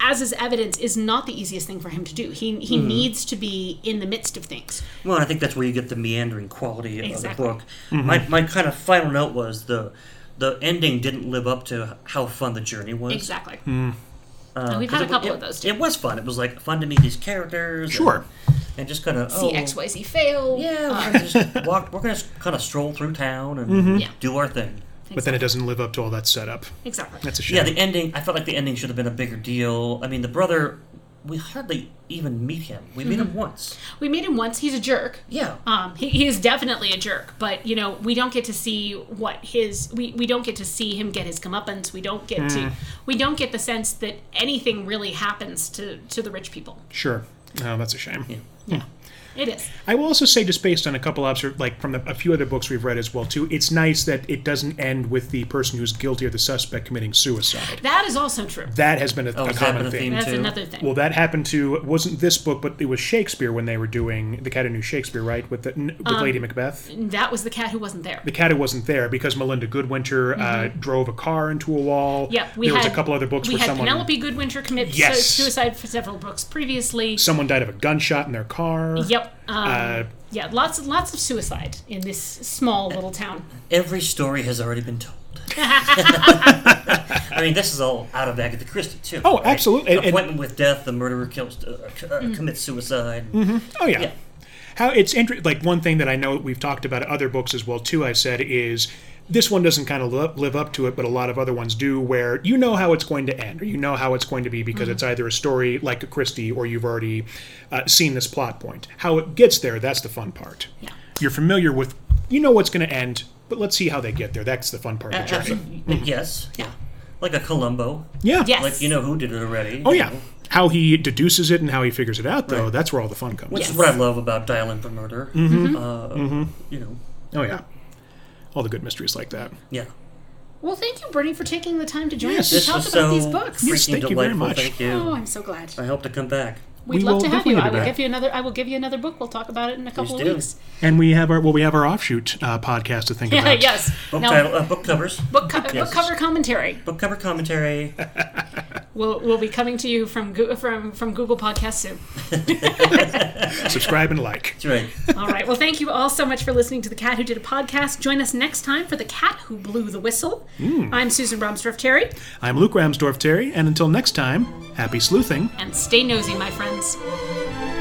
Speaker 1: as is evidence, is not the easiest thing for him to do. He he
Speaker 3: Mm-hmm.
Speaker 1: needs to be in the midst of things.
Speaker 3: Well, I think that's where you get the meandering quality
Speaker 1: Exactly.
Speaker 3: of the book. My, my kind of final note was the the ending didn't live up to how fun the journey was.
Speaker 1: Exactly.
Speaker 3: Uh,
Speaker 1: we've
Speaker 3: 'cause
Speaker 1: had a
Speaker 3: it-
Speaker 1: couple
Speaker 3: it-
Speaker 1: of those, too.
Speaker 3: It was fun. It was like fun to meet these characters.
Speaker 2: Sure.
Speaker 3: And, just kind of
Speaker 1: See
Speaker 3: oh,
Speaker 1: X Y Z fail.
Speaker 3: Yeah, we're gonna just walk. We're gonna kind of stroll through town and
Speaker 2: Mm-hmm.
Speaker 1: Yeah.
Speaker 3: do our thing.
Speaker 2: but then it doesn't live up to all that setup.
Speaker 1: Exactly.
Speaker 2: That's a shame.
Speaker 3: Yeah, the ending. I felt like the ending should have been a bigger deal. I mean, the brother. We hardly even meet him. We meet
Speaker 1: Mm-hmm.
Speaker 3: him once.
Speaker 1: We meet him once. He's a jerk.
Speaker 3: Yeah.
Speaker 1: Um, he, he is definitely a jerk, but you know we don't get to see what his we, we don't get to see him get his comeuppance. We don't get
Speaker 2: Hmm.
Speaker 1: to we don't get the sense that anything really happens to to the rich people.
Speaker 2: Sure. Oh, that's a shame.
Speaker 1: Yeah. Yeah, it is.
Speaker 2: I will also say, just based on a couple obser- like from the, a few other books we've read as well too, it's nice that it doesn't end with the person who's guilty or the suspect committing suicide.
Speaker 1: That is also true.
Speaker 2: That has been a,
Speaker 3: Oh,
Speaker 2: a
Speaker 3: has that
Speaker 2: common
Speaker 3: been a
Speaker 2: theme.
Speaker 3: theme?
Speaker 1: That's
Speaker 3: too.
Speaker 1: another thing.
Speaker 2: Well, that happened to wasn't this book, but it was Shakespeare when they were doing the Cat Who Knew Shakespeare, right? With the n-
Speaker 1: Um,
Speaker 2: with Lady Macbeth.
Speaker 1: that was the cat who wasn't there.
Speaker 2: The cat who wasn't there because Melinda Goodwinter uh, drove a car into a wall.
Speaker 1: Yep, Mm-hmm. we
Speaker 2: there
Speaker 1: had
Speaker 2: was a couple other books
Speaker 1: We
Speaker 2: where
Speaker 1: had
Speaker 2: someone
Speaker 1: Penelope Goodwinter commit
Speaker 2: Yes.
Speaker 1: suicide for several books previously.
Speaker 2: someone died of a gunshot in their car.
Speaker 1: Yep. Um,
Speaker 2: Uh,
Speaker 1: yeah, lots of lots of suicide in this small little town.
Speaker 3: Every story has already been told. I mean, this is all out of Agatha Christie too.
Speaker 2: Oh,
Speaker 3: right?
Speaker 2: absolutely. And- and-
Speaker 3: Appointment with death. The murderer kills, uh, c- uh,
Speaker 1: Mm.
Speaker 3: commits suicide.
Speaker 2: Oh yeah.
Speaker 3: Yeah.
Speaker 2: How it's inter- like one thing that I know we've talked about other books as well too. I've said is this one doesn't kind of live, live up to it, but a lot of other ones do. Where you know how it's going to end, or you know how it's going to be because
Speaker 1: Mm-hmm.
Speaker 2: it's either a story like a Christie, or you've already uh, seen this plot point. How it gets there, that's the fun part.
Speaker 1: Yeah.
Speaker 2: You're familiar with, you know what's going to end, but let's see how they get there. That's the fun part of the journey.
Speaker 3: Absolutely. Yes.
Speaker 1: Yeah.
Speaker 3: Like a Columbo.
Speaker 2: Yeah.
Speaker 1: Yes.
Speaker 3: Like you know who did it already.
Speaker 2: Oh yeah.
Speaker 3: know,
Speaker 2: How he deduces it and how he figures it out, though,
Speaker 3: Right.
Speaker 2: that's where all the fun comes.
Speaker 3: Which
Speaker 1: Yes.
Speaker 3: is what I love about Dial M for Murder.
Speaker 2: Mm-hmm.
Speaker 3: Uh, You know.
Speaker 2: Oh yeah. All the good mysteries like that.
Speaker 3: Yeah.
Speaker 1: Well, thank you, Bernie, for taking the time to join
Speaker 2: Yes.
Speaker 1: us to
Speaker 3: This
Speaker 1: talk
Speaker 3: was
Speaker 1: about
Speaker 3: so
Speaker 1: these books.
Speaker 2: Yes,
Speaker 3: freaking
Speaker 2: thank you very much.
Speaker 3: Thank you.
Speaker 1: Oh, I'm so glad.
Speaker 3: I hope to come back.
Speaker 1: We'd
Speaker 2: We
Speaker 1: love
Speaker 2: will
Speaker 1: to have you. I will
Speaker 2: that.
Speaker 1: give you another. I will give you another book. We'll talk about it in a couple
Speaker 3: do.
Speaker 1: of weeks.
Speaker 2: And we have our well, we have our offshoot uh, podcast to think
Speaker 1: Yeah.
Speaker 2: about.
Speaker 1: yes.
Speaker 3: Book
Speaker 1: Now,
Speaker 3: title, uh, book covers,
Speaker 1: book, co-
Speaker 3: Yes.
Speaker 1: book cover commentary.
Speaker 3: book cover commentary.
Speaker 1: we'll, we'll be coming to you from from from Google Podcasts soon.
Speaker 2: Subscribe and like.
Speaker 3: That's right.
Speaker 1: All right. Well, thank you all so much for listening to the Cat Who Did a Podcast. Join us next time for the Cat Who Blew the Whistle. I'm Susan Ramsdorf Terry.
Speaker 2: I'm Luke Ramsdorf Terry, and until next time, happy sleuthing.
Speaker 1: and stay nosy, my friends.